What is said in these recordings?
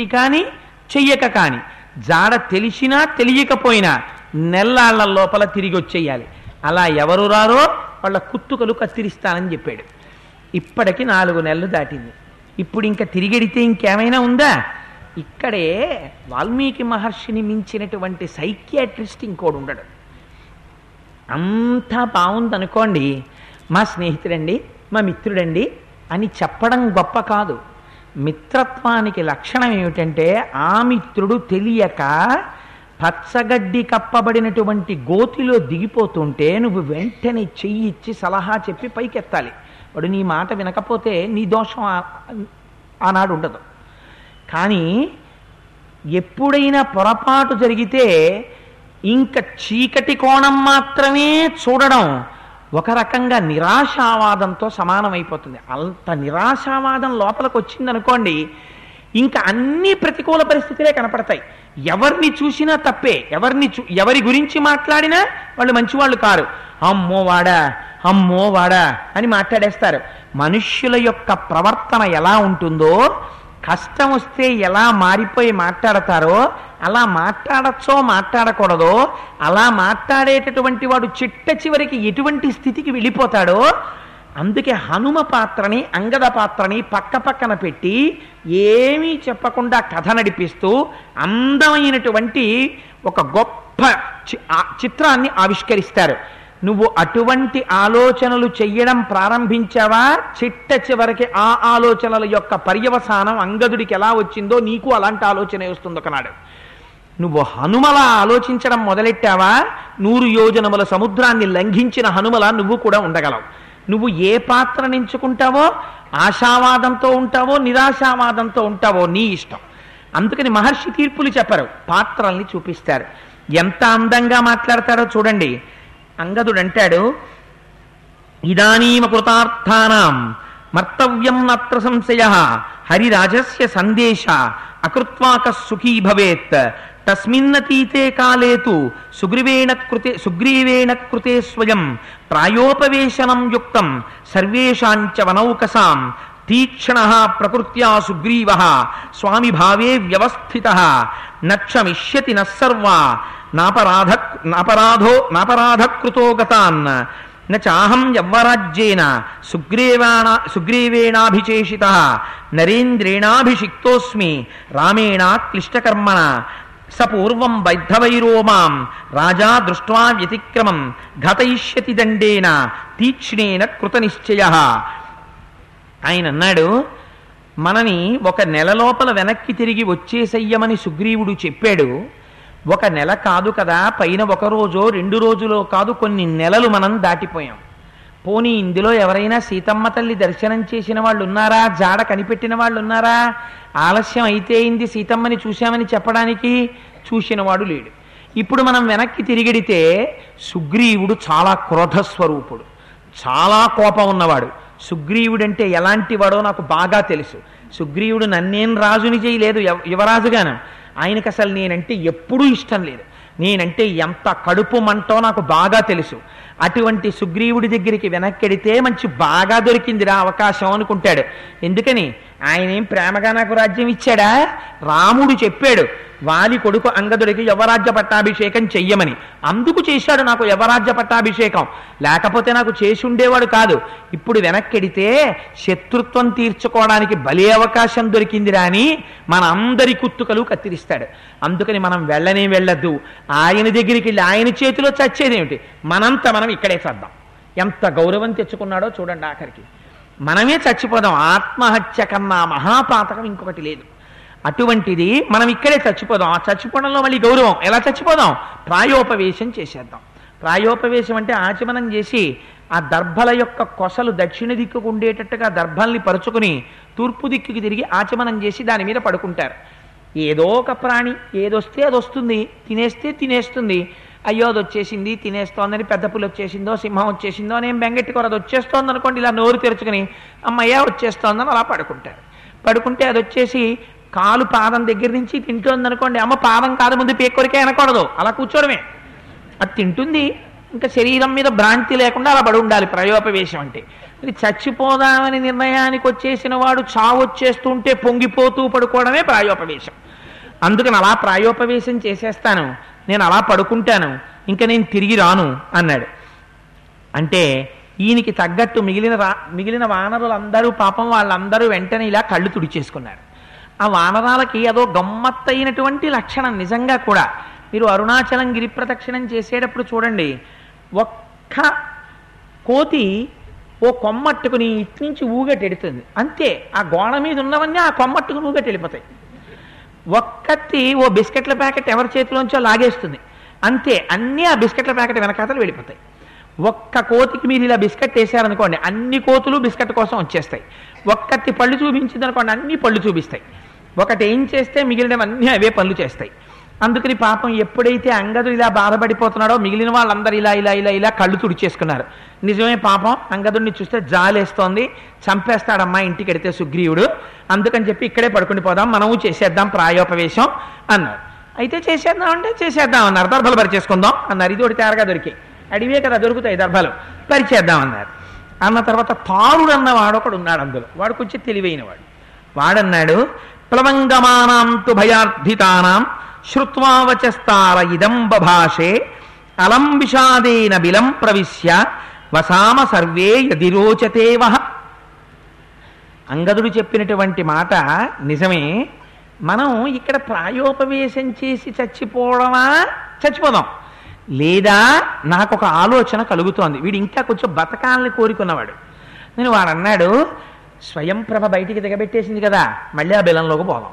చెయ్యి కానీ చెయ్యక కానీ. జాడ తెలిసినా తెలియకపోయినా నెల్లాళ్ళ లోపల తిరిగి వచ్చేయాలి. అలా ఎవరు రారో వాళ్ళ కుత్తుకలు కత్తిరిస్తానని చెప్పాడు. ఇప్పటికి నాలుగు నెలలు దాటింది. ఇప్పుడు ఇంకా తిరిగెడితే ఇంకేమైనా ఉందా? ఇక్కడే వాల్మీకి మహర్షిని మించినటువంటి సైకియాట్రిస్ట్ ఇంకోడు ఉండడు. అంతా బాగుందనుకోండి మా స్నేహితుడండి మా మిత్రుడండి అని చెప్పడం గొప్ప కాదు. మిత్రత్వానికి లక్షణం ఏమిటంటే ఆ మిత్రుడు తెలియక పచ్చగడ్డి కప్పబడినటువంటి గోతిలో దిగిపోతుంటే నువ్వు వెంటనే చెయ్యి ఇచ్చి సలహా చెప్పి పైకెత్తాలి. వాడు నీ మాట వినకపోతే నీ దోషం ఆనాడు ఉండదు. కానీ ఎప్పుడైనా పొరపాటు జరిగితే ఇంకా చీకటి కోణం మాత్రమే చూడడం ఒక రకంగా నిరాశావాదంతో సమానమైపోతుంది. అంత నిరాశావాదం లోపలికి వచ్చిందనుకోండి ఇంకా అన్ని ప్రతికూల పరిస్థితులే కనపడతాయి. ఎవరిని చూసినా తప్పే ఎవరిని చూ ఎవరి గురించి మాట్లాడినా వాళ్ళు మంచివాళ్ళు కారు. అమ్మో వాడా అమ్మో వాడా అని మాట్లాడేస్తారు. మనుష్యుల యొక్క ప్రవర్తన ఎలా ఉంటుందో కష్టం వస్తే ఎలా మారిపోయి మాట్లాడతారో అలా మాట్లాడచ్చో మాట్లాడకూడదో అలా మాట్లాడేటటువంటి వాడు చిట్ట చివరికి ఎటువంటి స్థితికి వెళ్ళిపోతాడో అందుకే హనుమ పాత్రని అంగద పాత్రని పక్క పక్కన పెట్టి ఏమీ చెప్పకుండా కథ నడిపిస్తూ అందమైనటువంటి ఒక గొప్ప చి- ఆ చిత్రాన్ని ఆవిష్కరిస్తారు. నువ్వు అటువంటి ఆలోచనలు చెయ్యడం ప్రారంభించావా? చిట్ట చివరికి ఆ ఆలోచనల యొక్క పర్యవసానం అంగదుడికి ఎలా వచ్చిందో నీకు అలాంటి ఆలోచనే వస్తుంది ఒకనాడు. నువ్వు హనుమల ఆలోచించడం మొదలెట్టావా? నూరు యోజనముల సముద్రాన్ని లంఘించిన హనుమల నువ్వు కూడా ఉండగలవు. నువ్వు ఏ పాత్రను ఎంచుకుంటావో ఆశావాదంతో ఉంటావో నిరాశావాదంతో ఉంటావో నీ ఇష్టం. అందుకని మహర్షి తీర్పులు చెప్పరు పాత్రల్ని చూపిస్తారు. ఎంత అందంగా మాట్లాడతారో చూడండి. అంగదుడు అంటాడు ఇదానీమ కృతార్థానాం మర్తవ్యం నత్ర సంశయ హరిరాజస్య సందేశ అకృత్వాక సుఖీ భవేత్ తస్మిన్నతీతే కాలే తు సుగ్రీవేణ కృతే సుగ్రీవేణ కృతే స్వయం ప్రాయోపవేశనం యుక్తం సర్వేషాంచ వనౌకసాం తీక్షణ ప్రకృత్యా సుగ్రీవ స్వామి భావే వ్యవస్థిత నక్షమిష్యతి నర్వా నాపరాధ నాపరాధో నాపరాధకృతో గతాన్. నాహం యవ్వరాజ్యేన సుగ్రీవాణ సుగ్రీవేణాభిచేషిత. నరేంద్రేణాభిషిక్తోస్మి రామేణ క్లిష్టకర్మణ. స పూర్వం వైద్ధవైరో మాం రాజా దృష్ట్వా వ్యతిక్రమం. ఘతయిష్యతి దండేన. తీక్ష్ణేన కృతనిశ్చయ. ఆయన అన్నాడు మనని ఒక నెల లోపల వెనక్కి తిరిగి వచ్చేసయ్యమని సుగ్రీవుడు చెప్పాడు. ఒక నెల కాదు కదా పైన ఒక రోజో రెండు రోజులో కాదు కొన్ని నెలలు మనం దాటిపోయాం. పోనీ ఇందులో ఎవరైనా సీతమ్మ తల్లి దర్శనం చేసిన వాళ్ళు ఉన్నారా జాడ కనిపెట్టిన వాళ్ళు ఉన్నారా ఆలస్యం అయితే అయింది సీతమ్మని చూశామని చెప్పడానికి చూసినవాడు లేడు. ఇప్పుడు మనం వెనక్కి తిరిగిడితే సుగ్రీవుడు చాలా క్రోధస్వరూపుడు చాలా కోపం ఉన్నవాడు. సుగ్రీవుడంటే ఎలాంటి వాడో నాకు బాగా తెలుసు. సుగ్రీవుడు నన్నేం రాజుని చేయలేదు యువరాజుగాను. ఆయనకు అసలు నేనంటే ఎప్పుడూ ఇష్టం లేదు. నేనంటే ఎంత కడుపు మంటో నాకు బాగా తెలుసు. అటువంటి సుగ్రీవుడి దగ్గరికి వెనక్కెడితే మంచి బాగా దొరికిందిరా అవకాశం అనుకుంటాడు. ఎందుకని? ఆయన ఏం ప్రేమగా నాకు రాజ్యం ఇచ్చాడా? రాముడు చెప్పాడు వాలి కొడుకు అంగదుడికి యవరాజ్య పట్టాభిషేకం చెయ్యమని. అందుకు చేశాడు నాకు యవరాజ్య పట్టాభిషేకం. లేకపోతే నాకు చేసి ఉండేవాడు కాదు. ఇప్పుడు వెనక్కెడితే శత్రుత్వం తీర్చుకోవడానికి బలి అవకాశం దొరికిందిరా అని మన అందరి కుత్తుకలు కత్తిరిస్తాడు. అందుకని మనం వెళ్ళనే వెళ్ళద్దు. ఆయన దగ్గరికి వెళ్ళి ఆయన చేతిలో చచ్చేదేమిటి? మనంతా మనం ఇక్కడే చేద్దాం. ఎంత గౌరవం తెచ్చుకున్నాడో చూడండి ఆఖరికి. మనమే చచ్చిపోదాం. ఆత్మహత్య కన్నా మహాపాతకం ఇంకొకటి లేదు. అటువంటిది మనం ఇక్కడే చచ్చిపోదాం. ఆ చచ్చిపోవడంలో మళ్ళీ గౌరవం. ఎలా చచ్చిపోదాం? ప్రాయోపవేశం చేసేద్దాం. ప్రాయోపవేశం అంటే ఆచమనం చేసి ఆ దర్భల యొక్క కొసలు దక్షిణ దిక్కుకు ఉండేటట్టుగా దర్భల్ని పరుచుకుని తూర్పు దిక్కుకి తిరిగి ఆచమనం చేసి దాని మీద పడుకుంటారు. ఏదో ఒక ప్రాణి. ఏదొస్తే అది వస్తుంది తినేస్తే తినేస్తుంది. అయ్యో అది వచ్చేసింది తినేస్తోందని పెద్ద పులి వచ్చేసిందో సింహం వచ్చేసిందో నేను బెంగెట్టుకోరు అది వచ్చేస్తోంది అనుకోండి ఇలా నోరు తెరుచుకుని అమ్మయ్య వచ్చేస్తోందని అలా పడుకుంటారు. పడుకుంటే అది వచ్చేసి కాలు పాదం దగ్గర నుంచి తింటోంది అనుకోండి అమ్మ పాదం కాదు ముందు పేకొరికే అనకూడదు అలా కూర్చోడమే. అది తింటుంది ఇంకా శరీరం మీద భ్రాంతి లేకుండా అలా పడి ఉండాలి ప్రయోపవేశం అంటే. ఇది చచ్చిపోదామని నిర్ణయానికి వచ్చేసిన వాడు చావొచ్చేస్తుంటే పొంగిపోతూ పడుకోవడమే ప్రాయోపవేశం. అందుకని అలా ప్రాయోపవేశం చేసేస్తాను. నేను అలా పడుకుంటాను ఇంకా నేను తిరిగి రాను అన్నాడు. అంటే ఈయనకి తగ్గట్టు మిగిలిన రా మిగిలిన వానరులందరూ పాపం వాళ్ళందరూ వెంటనే ఇలా కళ్ళు తుడిచేసుకున్నారు. ఆ వానరాలకి అదో గమ్మత్తైనటువంటి లక్షణం నిజంగా కూడా. మీరు అరుణాచలం గిరి ప్రదక్షిణం చేసేటప్పుడు చూడండి ఒక్క కోతి ఓ కొమ్మట్టుకుని ఇట్నుంచి ఊగటెడుతుంది. అంతే ఆ గోడ మీద ఉన్నవన్నీ ఆ కొమ్మట్టుకుని ఊగటి వెళ్ళిపోతాయి ఒక్కటి ఓ బిస్కెట్ల ప్యాకెట్ ఎవరి చేతిలోంచో లాగేస్తుంది. అంతే అన్నీ ఆ బిస్కెట్ల ప్యాకెట్ వెనకాతలు వెళ్ళిపోతాయి. ఒక్క కోతికి మీరు ఇలా బిస్కెట్ వేసారనుకోండి అన్ని కోతులు బిస్కెట్ కోసం వచ్చేస్తాయి. ఒక్కటి పళ్ళు చూపించింది అనుకోండి అన్ని పళ్ళు చూపిస్తాయి. ఒకటి ఏం చేస్తే మిగిలినవన్నీ అవే పనులు చేస్తాయి. అందుకని పాపం ఎప్పుడైతే అంగదుడు ఇలా బాధపడిపోతున్నాడో మిగిలిన వాళ్ళందరూ ఇలా ఇలా ఇలా ఇలా కళ్ళు తుడిచేసుకున్నారు. నిజమే పాపం అంగదుడిని చూస్తే జాలేస్తోంది చంపేస్తాడమ్మా ఇంటికి ఎడితే సుగ్రీవుడు. అందుకని చెప్పి ఇక్కడే పడుకుని పోదాం మనము చేసేద్దాం ప్రాయోపవేశం అన్నారు. అయితే చేసేద్దాం అంటే చేసేద్దాం అన్నారు. దర్భలు పరిచేసుకుందాం అన్నారు. ఇది ఒకటి తేరగా దొరికి. అడివే కదా దొరుకుతాయి దర్భలు. పరిచేద్దాం అన్నారు. అన్న తర్వాత తారుడు అన్నవాడు ఒకడు ఉన్నాడు అందులో. వాడు కొంచెం తెలివైన వాడు వాడన్నాడు ప్లవంగమానాం తు భయార్థితానాం శ్రుత్వావచస్తార ఇదం బభాషే అలం విషాదేన బిలం ప్రవిశ్య వసామ సర్వే యదిరోచతే వహ అంగదుడు చెప్పినటువంటి మాట నిజమే. మనం ఇక్కడ ప్రాయోపవేశం చేసి చచ్చిపోవడమా? చచ్చిపోదాం. లేదా నాకు ఒక ఆలోచన కలుగుతోంది. వీడు ఇంకా కొంచెం బతకాలని కోరుకున్నవాడు. నేను వాడు అన్నాడు స్వయం ప్రభ బయటికి దిగబెట్టేసింది కదా మళ్ళీ ఆ బెలంలోకి పోదాం.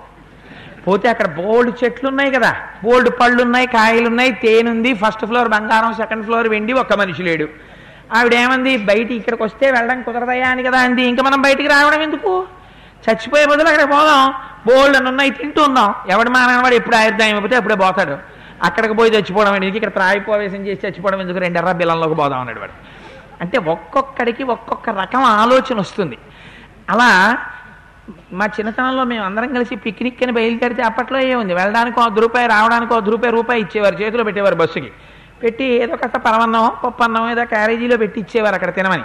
పోతే అక్కడ బోల్డ్ చెట్లు ఉన్నాయి కదా. బోల్డ్ పళ్ళు ఉన్నాయి కాయలు ఉన్నాయి తేనుంది ఫస్ట్ ఫ్లోర్ బంగారం సెకండ్ ఫ్లోర్ వెండి ఒక్క మనిషి లేడు. ఆవిడేమంది బయట ఇక్కడికి వస్తే వెళ్ళడం కుదరదయా అని కదా అంది. ఇంకా మనం బయటికి రావడం ఎందుకు? చచ్చిపోయే బదులు అక్కడ పోదాం. బోల్డ్ అని ఉన్నాయి తింటూ ఉందాం ఎవడు మానవాడు ఎప్పుడు ఆయుర్దాయం అయిపోతే అప్పుడే పోతాడు. అక్కడికి పోయి చచ్చిపోవడం ఎందుకు? ఇక్కడ ప్రాయపోవేశం చేసి చచ్చిపోవడం ఎందుకు? రెండు ఎర్ర బిల్లంలోకి పోదాం అన్నాడు వాడు. అంటే ఒక్కొక్కడికి ఒక్కొక్క రకం ఆలోచన వస్తుంది. అలా మా చిన్నతనంలో మేము అందరం కలిసి పిక్నిక్ అని బయలుదేరితే అప్పట్లో ఏముంది వెళ్ళడానికి ఒక రూపాయి రావడానికి ఒక రూపాయి రూపాయి ఇచ్చేవారు చేతిలో పెట్టేవారు బస్సుకి. పెట్టి ఏదో కాస్త పరమన్నం పప్పన్నం ఏదో క్యారేజీలో పెట్టి ఇచ్చేవారు అక్కడ తినమని.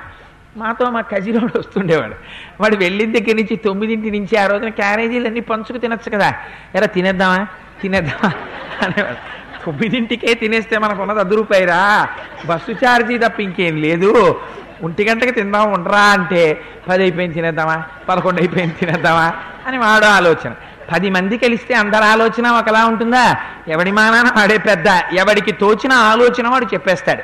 మాతో మా కజిలోడు వస్తుండేవాడు. వాడు వెళ్ళిన దగ్గర నుంచి తొమ్మిదింటి నుంచి ఆ రోజున క్యారేజీలన్నీ పంచుకు తినచ్చు కదా. ఎరా తినేద్దామా? తినేద్దామా? అనేవాడు. తొమ్మిదింటికే తినేస్తే మనకు ఉన్నది అర్ధ రూపాయిరా? బస్సు ఛార్జీ తప్ప ఇంకేం లేదు. ఒంటి గంటకి తిందాం ఉండరా అంటే పది అయిపోయింది తినేద్దామా? పదకొండు అయిపోయింది తినేద్దామా? అని వాడు ఆలోచన. పది మంది కలిస్తే అందరి ఆలోచన ఒకలా ఉంటుందా? ఎవడి మానాన వాడే పెద్ద ఎవడికి తోచిన ఆలోచన వాడు చెప్పేస్తాడు.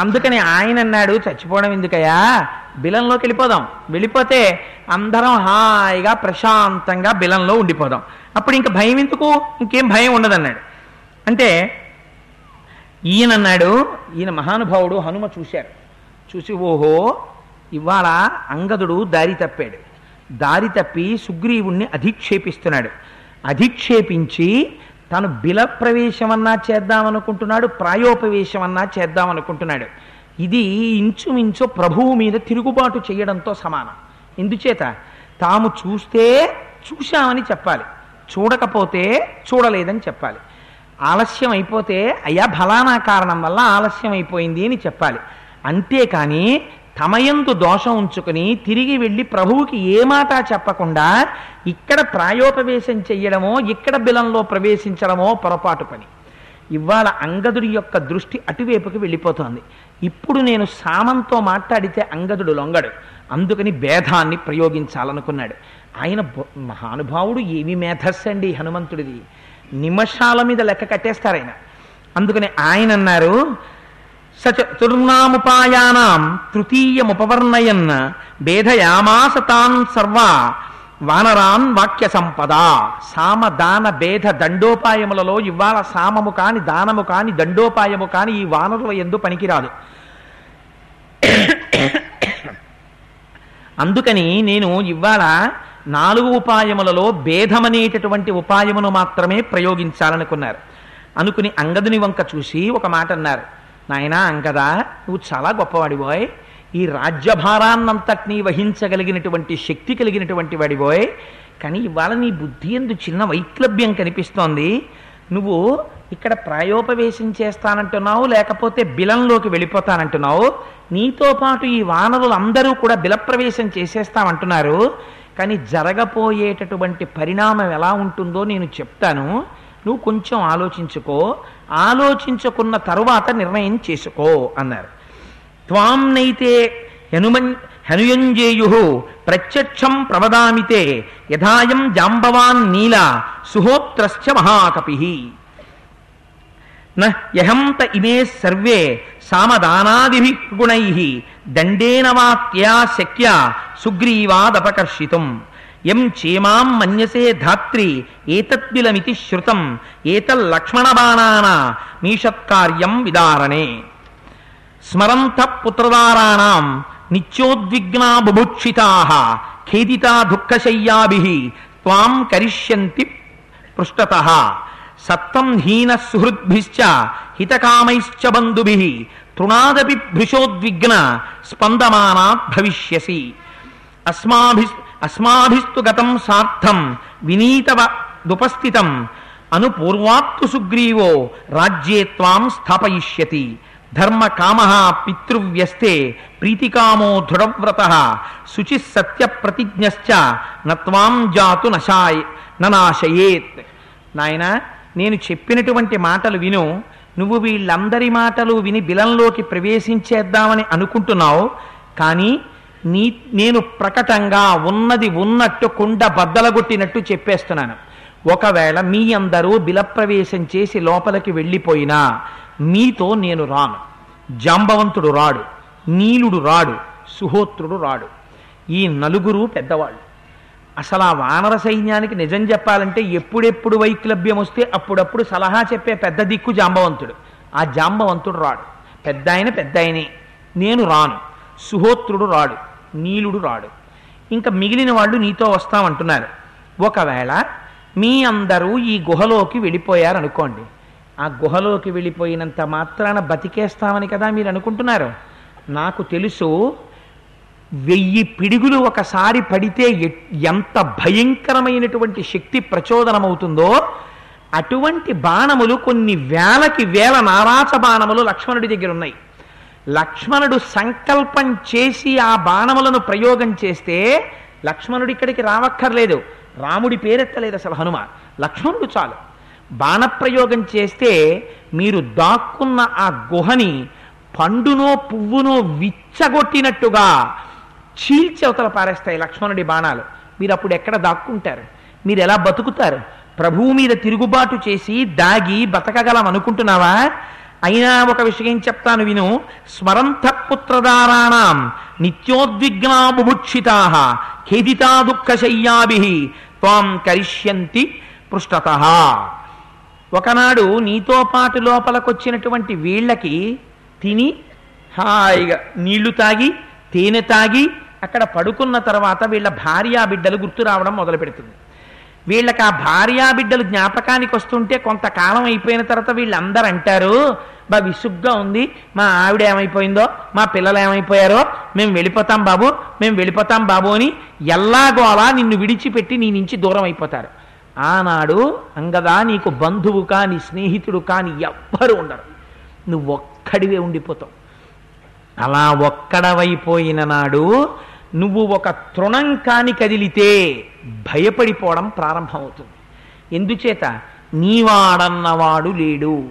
అందుకని ఆయన అన్నాడు చచ్చిపోవడం ఎందుకయ్యా? బిలంలోకి వెళ్ళిపోదాం. వెళ్ళిపోతే అందరం హాయిగా ప్రశాంతంగా బిలంలో ఉండిపోదాం. అప్పుడు ఇంక భయం ఎందుకు? ఇంకేం భయం ఉండదన్నాడు. అంటే ఈయన అన్నాడు ఈయన మహానుభావుడు హనుమ చూశారు. చూసి ఓహో ఇవాళ అంగదుడు దారి తప్పాడు. దారి తప్పి సుగ్రీవుణ్ణి అధిక్షేపిస్తున్నాడు. అధిక్షేపించి తను బిల ప్రవేశమన్నా చేద్దామనుకుంటున్నాడు ప్రాయోపవేశమన్నా చేద్దామనుకుంటున్నాడు. ఇది ఇంచుమించు ప్రభువు మీద తిరుగుబాటు చేయడంతో సమానం. ఎందుచేత? తాము చూస్తే చూశామని చెప్పాలి. చూడకపోతే చూడలేదని చెప్పాలి. ఆలస్యం అయిపోతే అయ్యా ఫలానా కారణం వల్ల ఆలస్యం అయిపోయింది అని చెప్పాలి. అంతేకాని తమయందు దోషం ఉంచుకుని తిరిగి వెళ్ళి ప్రభువుకి ఏ మాట చెప్పకుండా ఇక్కడ ప్రాయోపవేశం చెయ్యడమో ఇక్కడ బిలంలో ప్రవేశించడమో పొరపాటు పని. ఇవాళ అంగదుడి యొక్క దృష్టి అటువైపుకి వెళ్ళిపోతోంది. ఇప్పుడు నేను సామంతో మాట్లాడితే అంగదుడు లొంగడు. అందుకని భేదాన్ని ప్రయోగించాలనుకున్నాడు. ఆయన మహానుభావుడు ఏమి మేధస్సు అండి హనుమంతుడిది. నిమిషాల మీద లెక్క కట్టేస్తారు ఆయన అందుకని ఆయన అన్నారు సచతుర్నాముపాయానాం తృతీయముపవర్ణయన్ భేదయామాస తాన్ సర్వా వానరాన్ వాక్య సంపద సామ దాన భేద దండోపాయములలో ఇవాళ సామము కాని దానము కాని దండోపాయము కాని ఈ వానరుల ఎందు పనికిరాదు. అందుకని నేను ఇవాళ నాలుగు ఉపాయములలో భేదమనేటటువంటి ఉపాయమును మాత్రమే ప్రయోగించాలనుకున్నారు. అనుకుని అంగదుని వంక చూసి ఒక మాట అన్నారు నాయనా అంగదా నువ్వు చాలా గొప్పవాడివోయ్ ఈ రాజ్యభారాన్నంతటినీ వహించగలిగినటువంటి శక్తి కలిగినటువంటి వాడిబోయ్ కానీ ఇవాళ నీ బుద్ధి ఎందు చిన్న వైక్లభ్యం కనిపిస్తోంది. నువ్వు ఇక్కడ ప్రాయోపవేశం చేస్తానంటున్నావు లేకపోతే బిలంలోకి వెళ్ళిపోతానంటున్నావు. నీతో పాటు ఈ వానరులు అందరూ కూడా బిలప్రవేశం చేసేస్తామంటున్నారు. కానీ జరగపోయేటటువంటి పరిణామం ఎలా ఉంటుందో నేను చెప్తాను. నువ్వు కొంచెం ఆలోచించుకో. ఆలోచించుకున్న తరువాత నిర్ణయం చేసుకో అన్నారు. త్వాం నైతే హనుమన్ హనుయంజేయు ప్రత్యక్షం ప్రవదామితే యథాయం జాంబవాన్ నీల సుహోత్రశ్చ మహాకపి. నహంత ఇమే సర్వే సామదానాదిభి గుణై. దండేన వాత్యా శక్య సుగ్రీవాదపకర్షితం. ఎం క్షేమాం మన్యసే ధాత్రి ఏతద్విలమితి శ్రుతం ఏతల్లక్ష్మణబాణాన మీషత్కార్యం విదారణే. స్మరంత పుత్రదారాణం నిత్యోద్విగ్నా బుభుక్షితా ఖేదితా దుఃఖశయ్యాభి త్వాం కరిష్యంతి పృష్టత. సత్తం హీన సుహృద్భిశ్చ హితకామైశ్చ బంధుభి తృణాదపి భృశోద్విగ్న స్పందమానాత్ భవిష్యసి. అస్మాభి అస్మాభిస్తు గతం సార్థం వినీతవ దుపస్థితం అను సుగ్రీవో రాజ్యే త్వాం స్థాపయిష్యతి ధర్మ కామ పితృవ్యస్తే ప్రీతికామో దృఢవ్రత శుచి సత్య ప్రతిజ్ఞశ్చ నత్వాం జాతు నశాయ ననాశయేత్. నాయన నేను చెప్పినటువంటి మాటలు విను నువ్వు వీళ్ళందరి మాటలు విని బిలంలోకి ప్రవేశించేద్దామని అనుకుంటున్నావు కానీ నీ నేను ప్రకటంగా ఉన్నది ఉన్నట్టు కుండ బద్దలగొట్టినట్టు చెప్పేస్తున్నాను. ఒకవేళ మీ అందరూ బిలప్రవేశం చేసి లోపలికి వెళ్ళిపోయినా మీతో నేను రాను. జాంబవంతుడు రాడు నీలుడు రాడు సుహోత్రుడు రాడు. ఈ నలుగురు పెద్దవాళ్ళు. అసలు ఆ వానర సైన్యానికి నిజం చెప్పాలంటే ఎప్పుడెప్పుడు వైక్లభ్యం వస్తే అప్పుడప్పుడు సలహా చెప్పే పెద్ద దిక్కు జాంబవంతుడు. ఆ జాంబవంతుడు రాడు. పెద్ద ఆయన పెద్ద ఆయనే నేను రాను. సుహోత్రుడు రాడు నీలుడు రాడు. ఇంకా మిగిలిన వాళ్ళు నీతో వస్తామంటున్నారు. ఒకవేళ మీ అందరూ ఈ గుహలోకి వెళ్ళిపోయారనుకోండి ఆ గుహలోకి వెళ్ళిపోయినంత మాత్రాన బతికేస్తామని కదా మీరు అనుకుంటున్నారు? నాకు తెలుసు వెయ్యి పిడుగులు ఒకసారి పడితే ఎ- ఎంత భయంకరమైనటువంటి శక్తి ప్రచోదనమవుతుందో అటువంటి బాణములు కొన్ని వేలకి వేల నారాచ బాణములు లక్ష్మణుడి దగ్గర ఉన్నాయి. లక్ష్మణుడు సంకల్పం చేసి ఆ బాణములను ప్రయోగం చేస్తే లక్ష్మణుడు ఇక్కడికి రావక్కర్లేదు. రాముడి పేరెత్తలేదు అసలు హనుమ లక్ష్మణుడు చాలు. బాణప్రయోగం చేస్తే మీరు దాక్కున్న ఆ గుహని పండునో పువ్వునో విచ్చగొట్టినట్టుగా చీల్చి అవతల పారేస్తాయి లక్ష్మణుడి బాణాలు. మీరు అప్పుడు ఎక్కడ దాక్కుంటారు? మీరు ఎలా బతుకుతారు? ప్రభువు మీద తిరుగుబాటు చేసి దాగి బతకగలం అనుకుంటున్నావా? అయినా ఒక విషయం చెప్తాను విను. స్మరంతపుత్రదారాణం నిత్యోద్విగ్నా బుభుక్షితా ఖేదితా దుఃఖశయ్యాభి త్వాం కరిష్యంతి పృష్టత. ఒకనాడు నీతో పాటు లోపలకొచ్చినటువంటి వీళ్ళకి తిని హాయిగా నీళ్ళు తాగి తేనె తాగి అక్కడ పడుకున్న తర్వాత వీళ్ళ భార్యా బిడ్డలు గుర్తు రావడం మొదలు పెడుతుంది వీళ్ళకి ఆ భార్యా బిడ్డలు జ్ఞాపకానికి వస్తుంటే కొంతకాలం అయిపోయిన తర్వాత వీళ్ళందరూ అంటారు బా విసుగ్గా ఉంది. మా ఆవిడ ఏమైపోయిందో మా పిల్లలు ఏమైపోయారో మేము వెళ్ళిపోతాం బాబు మేము వెళ్ళిపోతాం బాబు అని ఎల్లాగోలా నిన్ను విడిచిపెట్టి నీ నుంచి దూరం అయిపోతారు. ఆనాడు అంగదా నీకు బంధువు కాని స్నేహితుడు కాని ఎవ్వరు ఉండరు. నువ్వు ఒక్కడివే ఉండిపోతావు. అలా ఒక్కడవైపోయిన నాడు నువ్వు ఒక తృణం కాని కదిలితే భయపడిపోవడం ప్రారంభమవుతుంది. ఎందుచేత? నీవాడన్నవాడు లేడు.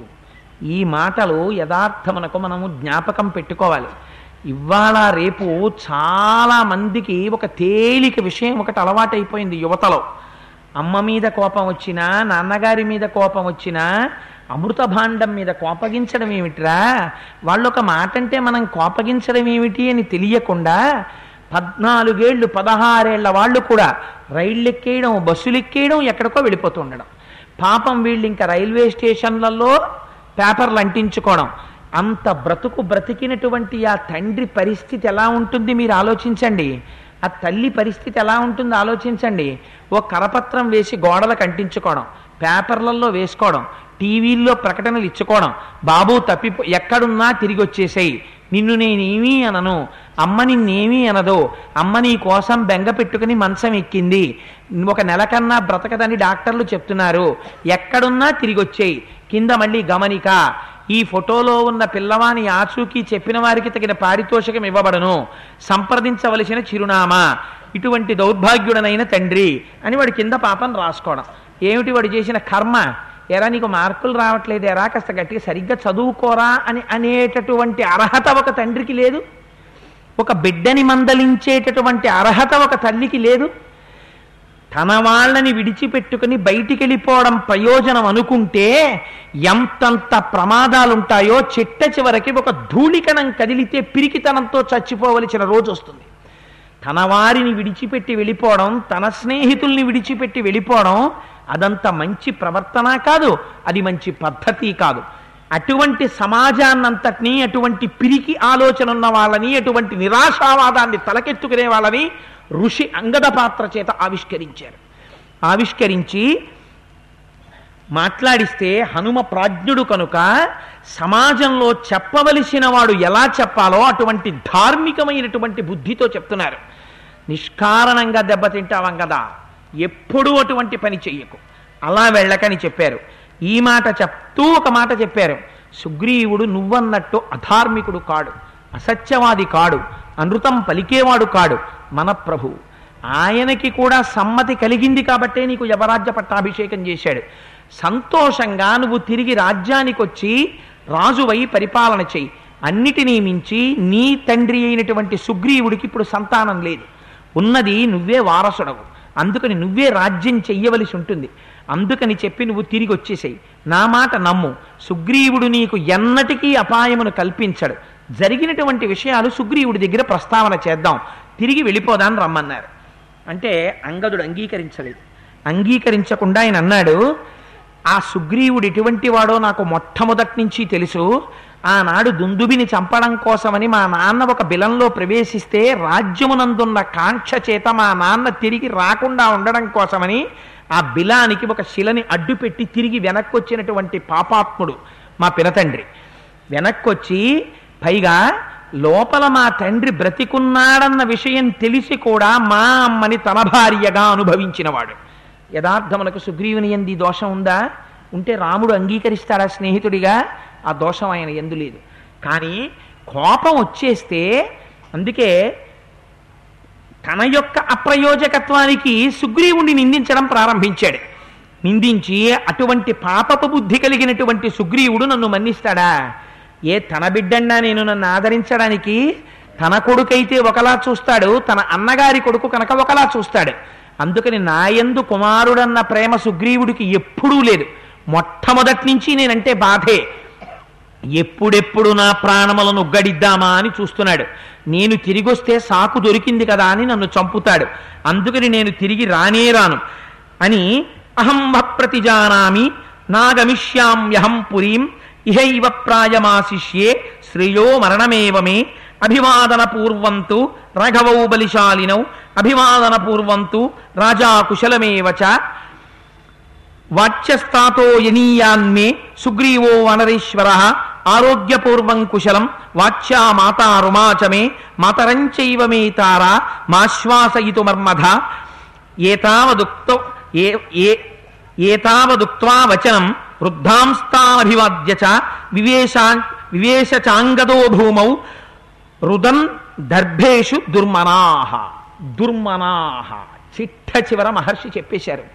ఈ మాటలు యథార్థమునకు మనము జ్ఞాపకం పెట్టుకోవాలి. ఇవాళ రేపు చాలా మందికి ఒక తేలిక విషయం ఒకటి అలవాటైపోయింది యువతలో. అమ్మ మీద కోపం వచ్చినా నాన్నగారి మీద కోపం వచ్చినా అమృత భాండం మీద కోపగించడం ఏమిట్రా? వాళ్ళు ఒక మాట అంటే మనం కోపగించడం ఏమిటి అని తెలియకుండా పద్నాలుగేళ్ళు పదహారేళ్ళ వాళ్ళు కూడా రైళ్ళు ఎక్కేయడం బస్సులు ఎక్కేయడం ఎక్కడికో వెళ్ళిపోతూ ఉండడం. పాపం వీళ్ళు ఇంకా రైల్వే స్టేషన్లలో పేపర్లు అంటించుకోవడం. అంత బ్రతుకు బ్రతికినటువంటి ఆ తండ్రి పరిస్థితి ఎలా ఉంటుంది మీరు ఆలోచించండి. ఆ తల్లి పరిస్థితి ఎలా ఉంటుందో ఆలోచించండి. ఓ కరపత్రం వేసి గోడలకు అంటించుకోవడం పేపర్లలో వేసుకోవడం టీవీల్లో ప్రకటనలు ఇచ్చుకోవడం. బాబు తప్పిపో ఎక్కడున్నా తిరిగి వచ్చేసేయి నిన్ను నేనేమీ అనను. అమ్మ నిన్నేమీ అనదు. అమ్మ నీ కోసం బెంగ పెట్టుకుని మంచం ఎక్కింది. ఒక నెల కన్నా బ్రతకదని డాక్టర్లు చెప్తున్నారు. ఎక్కడున్నా తిరిగి వచ్చేయి కింద మళ్ళీ గమనిక. ఈ ఫోటోలో ఉన్న పిల్లవాని ఆచూకీ చెప్పిన వారికి తగిన పారితోషికం ఇవ్వబడను. సంప్రదించవలసిన చిరునామా. ఇటువంటి దౌర్భాగ్యుడనైన తండ్రి అని వాడి కింద పాపం రాసుకోవడం. ఏమిటి వాడు చేసిన కర్మ? ఎరా నీకు మార్కులు రావట్లేదు ఎరా కాస్త గట్టిగా సరిగ్గా చదువుకోరా అని అనేటటువంటి అర్హత ఒక తండ్రికి లేదు. ఒక బిడ్డని మందలించేటటువంటి అర్హత ఒక తల్లికి లేదు. తన వాళ్ళని విడిచిపెట్టుకుని బయటికి వెళ్ళిపోవడం ప్రయోజనం అనుకుంటే ఎంతంత ప్రమాదాలుంటాయో చెట్ట చివరికి ఒక ధూళికణం కదిలితే పిరికితనంతో చచ్చిపోవలసిన రోజు వస్తుంది. తన వారిని విడిచిపెట్టి వెళ్ళిపోవడం తన స్నేహితుల్ని విడిచిపెట్టి వెళ్ళిపోవడం అదంత మంచి ప్రవర్తన కాదు అది మంచి పద్ధతి కాదు. అటువంటి సమాజాన్నంతటినీ అటువంటి పిరికి ఆలోచన ఉన్న వాళ్ళని అటువంటి నిరాశావాదాన్ని తలకెత్తుకునే వాళ్ళని ఋషి అంగద పాత్ర చేత ఆవిష్కరించారు. ఆవిష్కరించి మాట్లాడిస్తే హనుమ ప్రాజ్ఞుడు కనుక సమాజంలో చెప్పవలసిన వాడు ఎలా చెప్పాలో అటువంటి ధార్మికమైనటువంటి బుద్ధితో చెప్తున్నారు. నిష్కారణంగా దెబ్బతింటావం కదా ఎప్పుడూ అటువంటి పని చెయ్యకు. అలా వెళ్ళకని చెప్పారు. ఈ మాట చెప్తూ ఒక మాట చెప్పారు. సుగ్రీవుడు నువ్వన్నట్టు అధార్మికుడు కాడు అసత్యవాది కాడు అనృతం పలికేవాడు కాడు మన ప్రభు ఆయనకి కూడా సమ్మతి కలిగింది కాబట్టే నీకు యవరాజ్య పట్టాభిషేకం చేశాడు. సంతోషంగా నువ్వు తిరిగి రాజ్యానికి వచ్చి రాజువై పరిపాలన చెయ్యి. అన్నిటినీ మించి నీ తండ్రి అయినటువంటి సుగ్రీవుడికి ఇప్పుడు సంతానం లేదు. ఉన్నది నువ్వే వారసుడవు. అందుకని నువ్వే రాజ్యం చెయ్యవలసి ఉంటుంది. అందుకని చెప్పి నువ్వు తిరిగి వచ్చేసేయి. నా మాట నమ్ము. సుగ్రీవుడు నీకు ఎన్నటికీ అపాయమును కల్పించడు. జరిగినటువంటి విషయాలు సుగ్రీవుడి దగ్గర ప్రస్తావన చేద్దాం. తిరిగి వెళ్ళిపోదాని రమ్మన్నారు. అంటే అంగదుడు అంగీకరించలేదు. అంగీకరించకుండా ఆయన అన్నాడు ఆ సుగ్రీవుడు ఎటువంటి వాడో నాకు మొట్టమొదటి నుంచి తెలుసు. ఆనాడు దుందుబిని చంపడం కోసమని మా నాన్న ఒక బిలంలో ప్రవేశిస్తే రాజ్యమునందున్న కాంక్ష చేత మా నాన్న తిరిగి రాకుండా ఉండడం కోసమని ఆ బిలానికి ఒక శిలని అడ్డుపెట్టి తిరిగి వెనక్కి వచ్చినటువంటి పాపాత్ముడు మా పినతండ్రి. వెనక్కొచ్చి పైగా లోపల మా తండ్రి బ్రతికున్నాడన్న విషయం తెలిసి కూడా మా అమ్మని తన భార్యగా అనుభవించినవాడు. యథార్థమునకు సుగ్రీవుని ఎంది దోషం ఉందా? ఉంటే రాముడు అంగీకరిస్తాడా స్నేహితుడిగా? ఆ దోషం ఆయన ఎందు లేదు. కానీ కోపం వచ్చేస్తే అందుకే తన యొక్క అప్రయోజకత్వానికి సుగ్రీవుణ్ణి నిందించడం ప్రారంభించాడు. నిందించి అటువంటి పాపపు బుద్ధి కలిగినటువంటి సుగ్రీవుడు నన్ను మన్నిస్తాడా? ఏ తన బిడ్డన్నా నేను నన్ను ఆదరించడానికి తన కొడుకైతే ఒకలా చూస్తాడు తన అన్నగారి కొడుకు కనుక ఒకలా చూస్తాడు. అందుకని నాయందు కుమారుడన్న ప్రేమ సుగ్రీవుడికి ఎప్పుడూ లేదు. మొట్టమొదటి నుంచి నేనంటే బాధే. ఎప్పుడెప్పుడు నా ప్రాణములను ఉగ్గడిద్దామా అని చూస్తున్నాడు. నేను తిరిగొస్తే సాకు దొరికింది కదా అని నన్ను చంపుతాడు. అందుకని నేను తిరిగి రానే రాను. అని అహం ప్రతిజానామి నాగమిష్యామ్యహం పురీం ఇహైవ ప్రాయమాశిష్యే శ్రేయో మరణమేవమే అభివాదన పూర్వంతు రఘవౌ బలిశాలినౌ అభివాదన పూర్వంతు రాజా కుశలమేవచ చ వాచ్యస్తాతో యనీయాన్మే సుగ్రీవో వనరీశ్వర ఆరోగ్యపూర్వం కుశలం వాచ్యా మాతా రుమాచమే మాతరంచైవ మే తారా మాశ్వాసయితుమర్మధ ఏతావదుక్త ఏ ఏతావదుక్త్వా వచనం వృద్ధాంస్తాభివాద్య చ వివేశా వివేశచాంగదో భూమౌ రుదన్ దర్భేషు దుర్మనాహ దుర్మనాహ చిట్ట చివర మహర్షి చెప్పేశారు.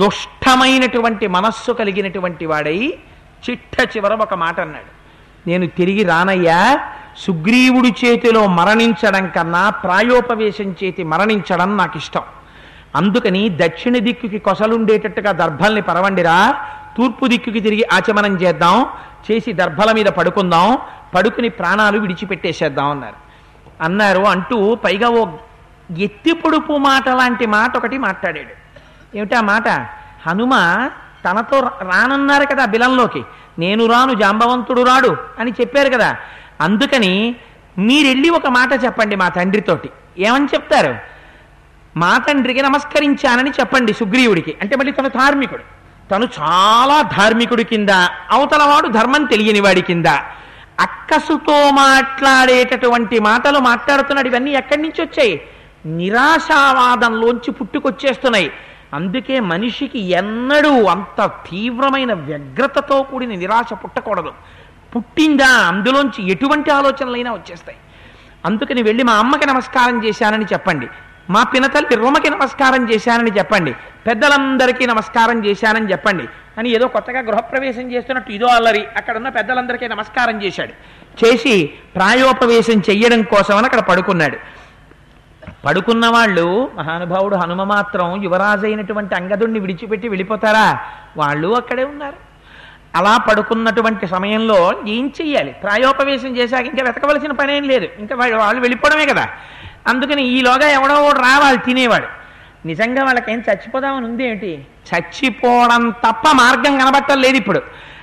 దుష్టమైనటువంటి మనస్సు కలిగినటువంటి వాడై చిట్ట చివర ఒక మాట అన్నాడు. నేను తిరిగి రానయ్యా సుగ్రీవుడి చేతిలో మరణించడం కన్నా ప్రాయోపవేశం చేతి మరణించడం నాకు ఇష్టం అందుకని దక్షిణ దిక్కుకి కొసలుండేటట్టుగా దర్భల్ని పరవండిరా తూర్పు దిక్కుకి తిరిగి ఆచమనం చేద్దాం చేసి దర్భల మీద పడుకుందాం పడుకుని ప్రాణాలు విడిచిపెట్టేసేద్దాం అన్నారు. అన్నారు అంటూ పైగా ఓ ఎత్తి పొడుపు మాట లాంటి మాట ఒకటి మాట్లాడాడు. ఏమిటా మాట? హనుమ తనతో రానన్నారు కదా బిలంలోకి. నేను రాను జాంబవంతుడు రాడు అని చెప్పారు కదా. అందుకని మీరెళ్ళి ఒక మాట చెప్పండి మా తండ్రితోటి. ఏమని చెప్తారు? మా తండ్రికి నమస్కరించానని చెప్పండి సుగ్రీవుడికి. అంటే మళ్ళీ తను ధార్మికుడు. తను చాలా ధార్మికుడి కింద అవతలవాడు ధర్మం తెలియని వాడి కింద. అక్కసుతో మాట్లాడేటటువంటి మాటలు మాట్లాడుతున్నాడు. ఇవన్నీ ఎక్కడి నుంచి వచ్చాయి? నిరాశావాదంలోంచి పుట్టుకొచ్చేస్తున్నాయి. అందుకే మనిషికి ఎన్నడూ అంత తీవ్రమైన వ్యగ్రతతో కూడిన నిరాశ పుట్టకూడదు. పుట్టిందా అందులోంచి ఎటువంటి ఆలోచనలైనా వచ్చేస్తాయి. అందుకని వెళ్ళి మా అమ్మకి నమస్కారం చేశానని చెప్పండి. మా పినతల్లి రుమకి నమస్కారం చేశానని చెప్పండి. పెద్దలందరికీ నమస్కారం చేశానని చెప్పండి. అని ఏదో కొత్తగా గృహప్రవేశం చేస్తున్నట్టు ఇదో అల్లరి అక్కడ ఉన్న పెద్దలందరికీ నమస్కారం చేశాడు. చేసి ప్రాయోపవేశం చెయ్యడం కోసమని అక్కడ పడుకున్నాడు. పడుకున్న వాళ్ళు మహానుభావుడు హనుమ మాత్రం యువరాజు అయినటువంటి అంగదుణ్ణి విడిచిపెట్టి వెళ్ళిపోతారా? వాళ్ళు అక్కడే ఉన్నారు. అలా పడుకున్నటువంటి సమయంలో ఏం చెయ్యాలి? ప్రాయోపవేశం చేశాక ఇంకా వెతకవలసిన పనేం లేదు. ఇంకా వాళ్ళు వెళ్ళిపోవడమే కదా. అందుకని ఈలోగా ఎవడో ఒకడు రావాలి తినేవాడు. నిజంగా వాళ్ళకేం చచ్చిపోదామని ఉంది ఏంటి చచ్చిపోవడం తప్ప మార్గం కనబట్టలేదు ఇప్పుడు.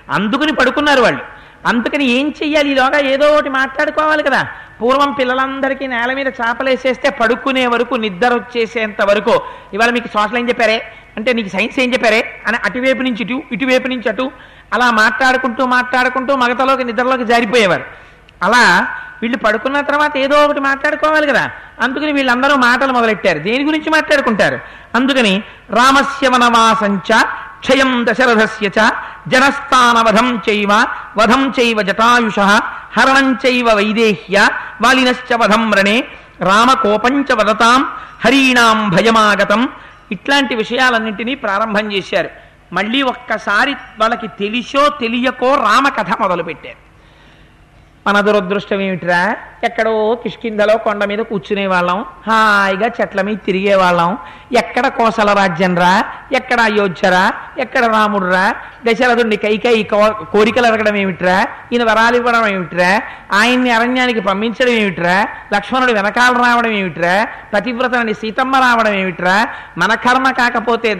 అందుకుని పడుకున్నారు వాళ్ళు. అందుకని ఏం చెయ్యాలి? ఈలోగా ఏదో ఒకటి మాట్లాడుకోవాలి కదా. పూర్వం పిల్లలందరికీ నేల మీద చేపలేసేస్తే పడుకునే వరకు నిద్ర వచ్చేసేంత వరకు ఇవాళ మీకు సోషల్ ఏం చెప్పారే? అంటే నీకు సైన్స్ ఏం చెప్పారే? అని అటువైపు నుంచి ఇటు ఇటువైపు నుంచి అటు అలా మాట్లాడుకుంటూ మాట్లాడుకుంటూ మగతలోకి నిద్రలోకి జారిపోయేవారు. అలా వీళ్ళు పడుకున్న తర్వాత ఏదో ఒకటి మాట్లాడుకోవాలి కదా. అందుకని వీళ్ళందరూ మాటలు మొదలెట్టారు. దేని గురించి మాట్లాడుకుంటారు? అందుకని రామస్య వనవాసంచ క్షయం దశరథస్య చ జనస్థానవధం చైవ వధం చైవ జటాయుష హరణం చైవ వైదేహ్య వాలినశ్చ వధం రణే రామకోపంచ వదతాం హరీణాం భయమాగతం. ఇట్లాంటి విషయాలన్నింటినీ ప్రారంభం చేశారు. మళ్ళీ ఒక్కసారి వాళ్ళకి తెలిసో తెలియకో రామకథ మొదలుపెట్టారు. మన దురదృష్టం ఏమిటిరా ఎక్కడో కిష్కిందలో కొండ మీద కూర్చునే వాళ్ళం హాయిగా చెట్ల మీద తిరిగే వాళ్ళం ఎక్కడ కోసల రాజ్యం రా ఎక్కడ అయోధ్యరా? ఎక్కడ రాముడురా? దశరథుడిని కైకై కోరికలు అడగడం ఏమిట్రా ఈయన వరాలు ఇవ్వడం ఏమిట్రా ఆయన్ని అరణ్యానికి పంపించడం ఏమిట్రా లక్ష్మణుడు వెనకాల రావడం ఏమిట్రా పతివ్రతని సీతమ్మ రావడం ఏమిట్రా మన కర్మ కాకపోతే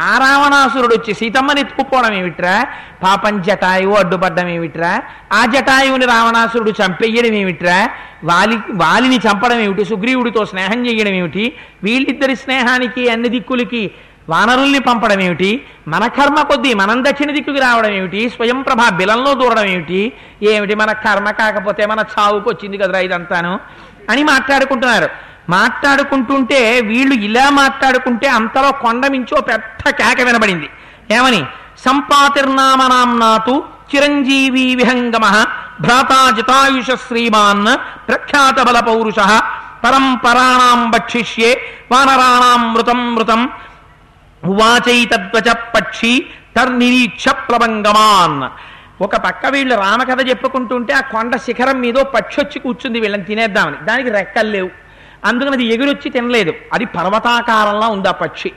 ఆ రావణాసురుడు వచ్చి సీతమ్మని ఎత్తుకుపోవడం ఏమిట్రా? పాపం జటాయువు అడ్డుపడ్డం ఏమిట్రా? ఆ జటాయువుని రావణాసురుడు చంపేయడం ఏమిట్రా? వాలి వాలిని చంపడం ఏమిటి? సుగ్రీవుడితో స్నేహం చేయడం ఏమిటి? వీళ్ళిద్దరి స్నేహానికి అన్ని దిక్కులకి వానరుల్ని పంపడం ఏమిటి? మన కర్మ కొద్దీ మనం దక్షిణ దిక్కుకి రావడం ఏమిటి? స్వయం ప్రభా బిలంలో దూరడం ఏమిటి? ఏమిటి మన కర్మ కాకపోతే మన చావుకు వచ్చింది కదరా ఇదంతాను? అని మాట్లాడుకుంటున్నారు. మాట్లాడుకుంటుంటే వీళ్ళు ఇలా మాట్లాడుకుంటే అంతలో కొండమించో పెద్ద కేక వినబడింది. ఏమని? సంపాతిర్నామనాంనాతు చిరంజీవి విహంగమ భ్రాతా జితాయుష శ్రీమాన్ ప్రఖ్యాత బల పౌరుష పరంపరాణం భక్షిష్యే వానరాణాం మృతం మృతం ఉవాచైతద్వచ పక్షి తర్నిరీక్ష ప్లవంగమాన్ ఒక పక్క వీళ్ళు రామకథ చెప్పుకుంటుంటే ఆ కొండ శిఖరం మీదో పక్షి వచ్చి కూర్చుంది వీళ్ళని తినేద్దామని. దానికి రెక్కలు లేవు. అందుకని అది ఎగురొచ్చి తినలేదు. అది పర్వతాకారంలో ఉంది ఆ పక్షి.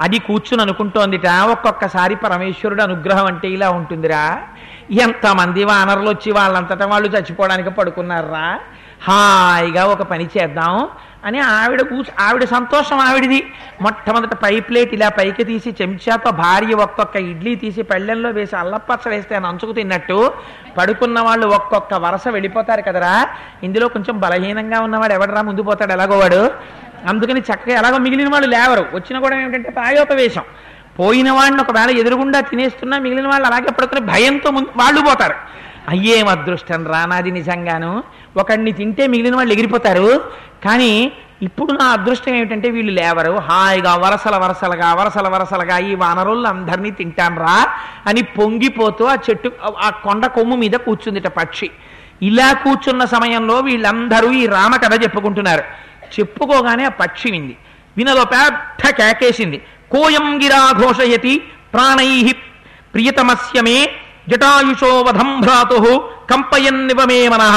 అది కూర్చుని అనుకుంటోందిట ఒక్కొక్కసారి పరమేశ్వరుడు అనుగ్రహం అంటే ఇలా ఉంటుందిరా. ఎంతమంది వానరులు వచ్చి వాళ్ళంతటా వాళ్ళు చచ్చిపోవడానికి పడుకున్నారా? హాయిగా ఒక పని చేద్దాం. అని ఆవిడ కూర్చు ఆవిడ సంతోషం ఆవిడిది. మొట్టమొదట పై ప్లేట్ ఇలా పైకి తీసి చెంచాతో భార్య ఒక్కొక్క ఇడ్లీ తీసి పళ్ళెంలో వేసి అల్లపచ్చ వేస్తే నంచుకు తిన్నట్టు పడుకున్న వాళ్ళు ఒక్కొక్క వరస వెళ్ళిపోతారు కదరా. ఇందులో కొంచెం బలహీనంగా ఉన్నవాడు ఎవడరా ముందు పోతాడు? ఎలాగో వాడు. అందుకని చక్కగా ఎలాగో మిగిలిన వాళ్ళు లేవరు. వచ్చిన కూడా ఏమిటంటే ప్రాయోపవేశం పోయిన వాడిని ఒకవేళ ఎదురుగుండా తినేస్తున్నా మిగిలిన వాళ్ళు అలాగే పడుకుని భయంతో ముందు వాళ్ళు పోతారు. అయ్యేం అదృష్టం రానాది నిజంగాను. ఒకడిని తింటే మిగిలిన వాళ్ళు ఎగిరిపోతారు. కానీ ఇప్పుడు నా అదృష్టం ఏమిటంటే వీళ్ళు లేవరు. హాయిగా వరసల వరసలుగా వరసల వరసలుగా ఈ వానరులు అందరినీ తింటాన్రా అని పొంగిపోతూ ఆ చెట్టు ఆ కొండ కొమ్ము మీద కూర్చుందిట పక్షి. ఇలా కూర్చున్న సమయంలో వీళ్ళందరూ ఈ రామ కథ చెప్పుకుంటున్నారు. చెప్పుకోగానే ఆ పక్షి వింది. వినలో పెద్ద కేకేసింది. కోయం గిరా ఘోషయతి ప్రాణై ప్రియతమస్యమే జటాయుషో వధం భ్రాతు కంపయన్నివమే మనః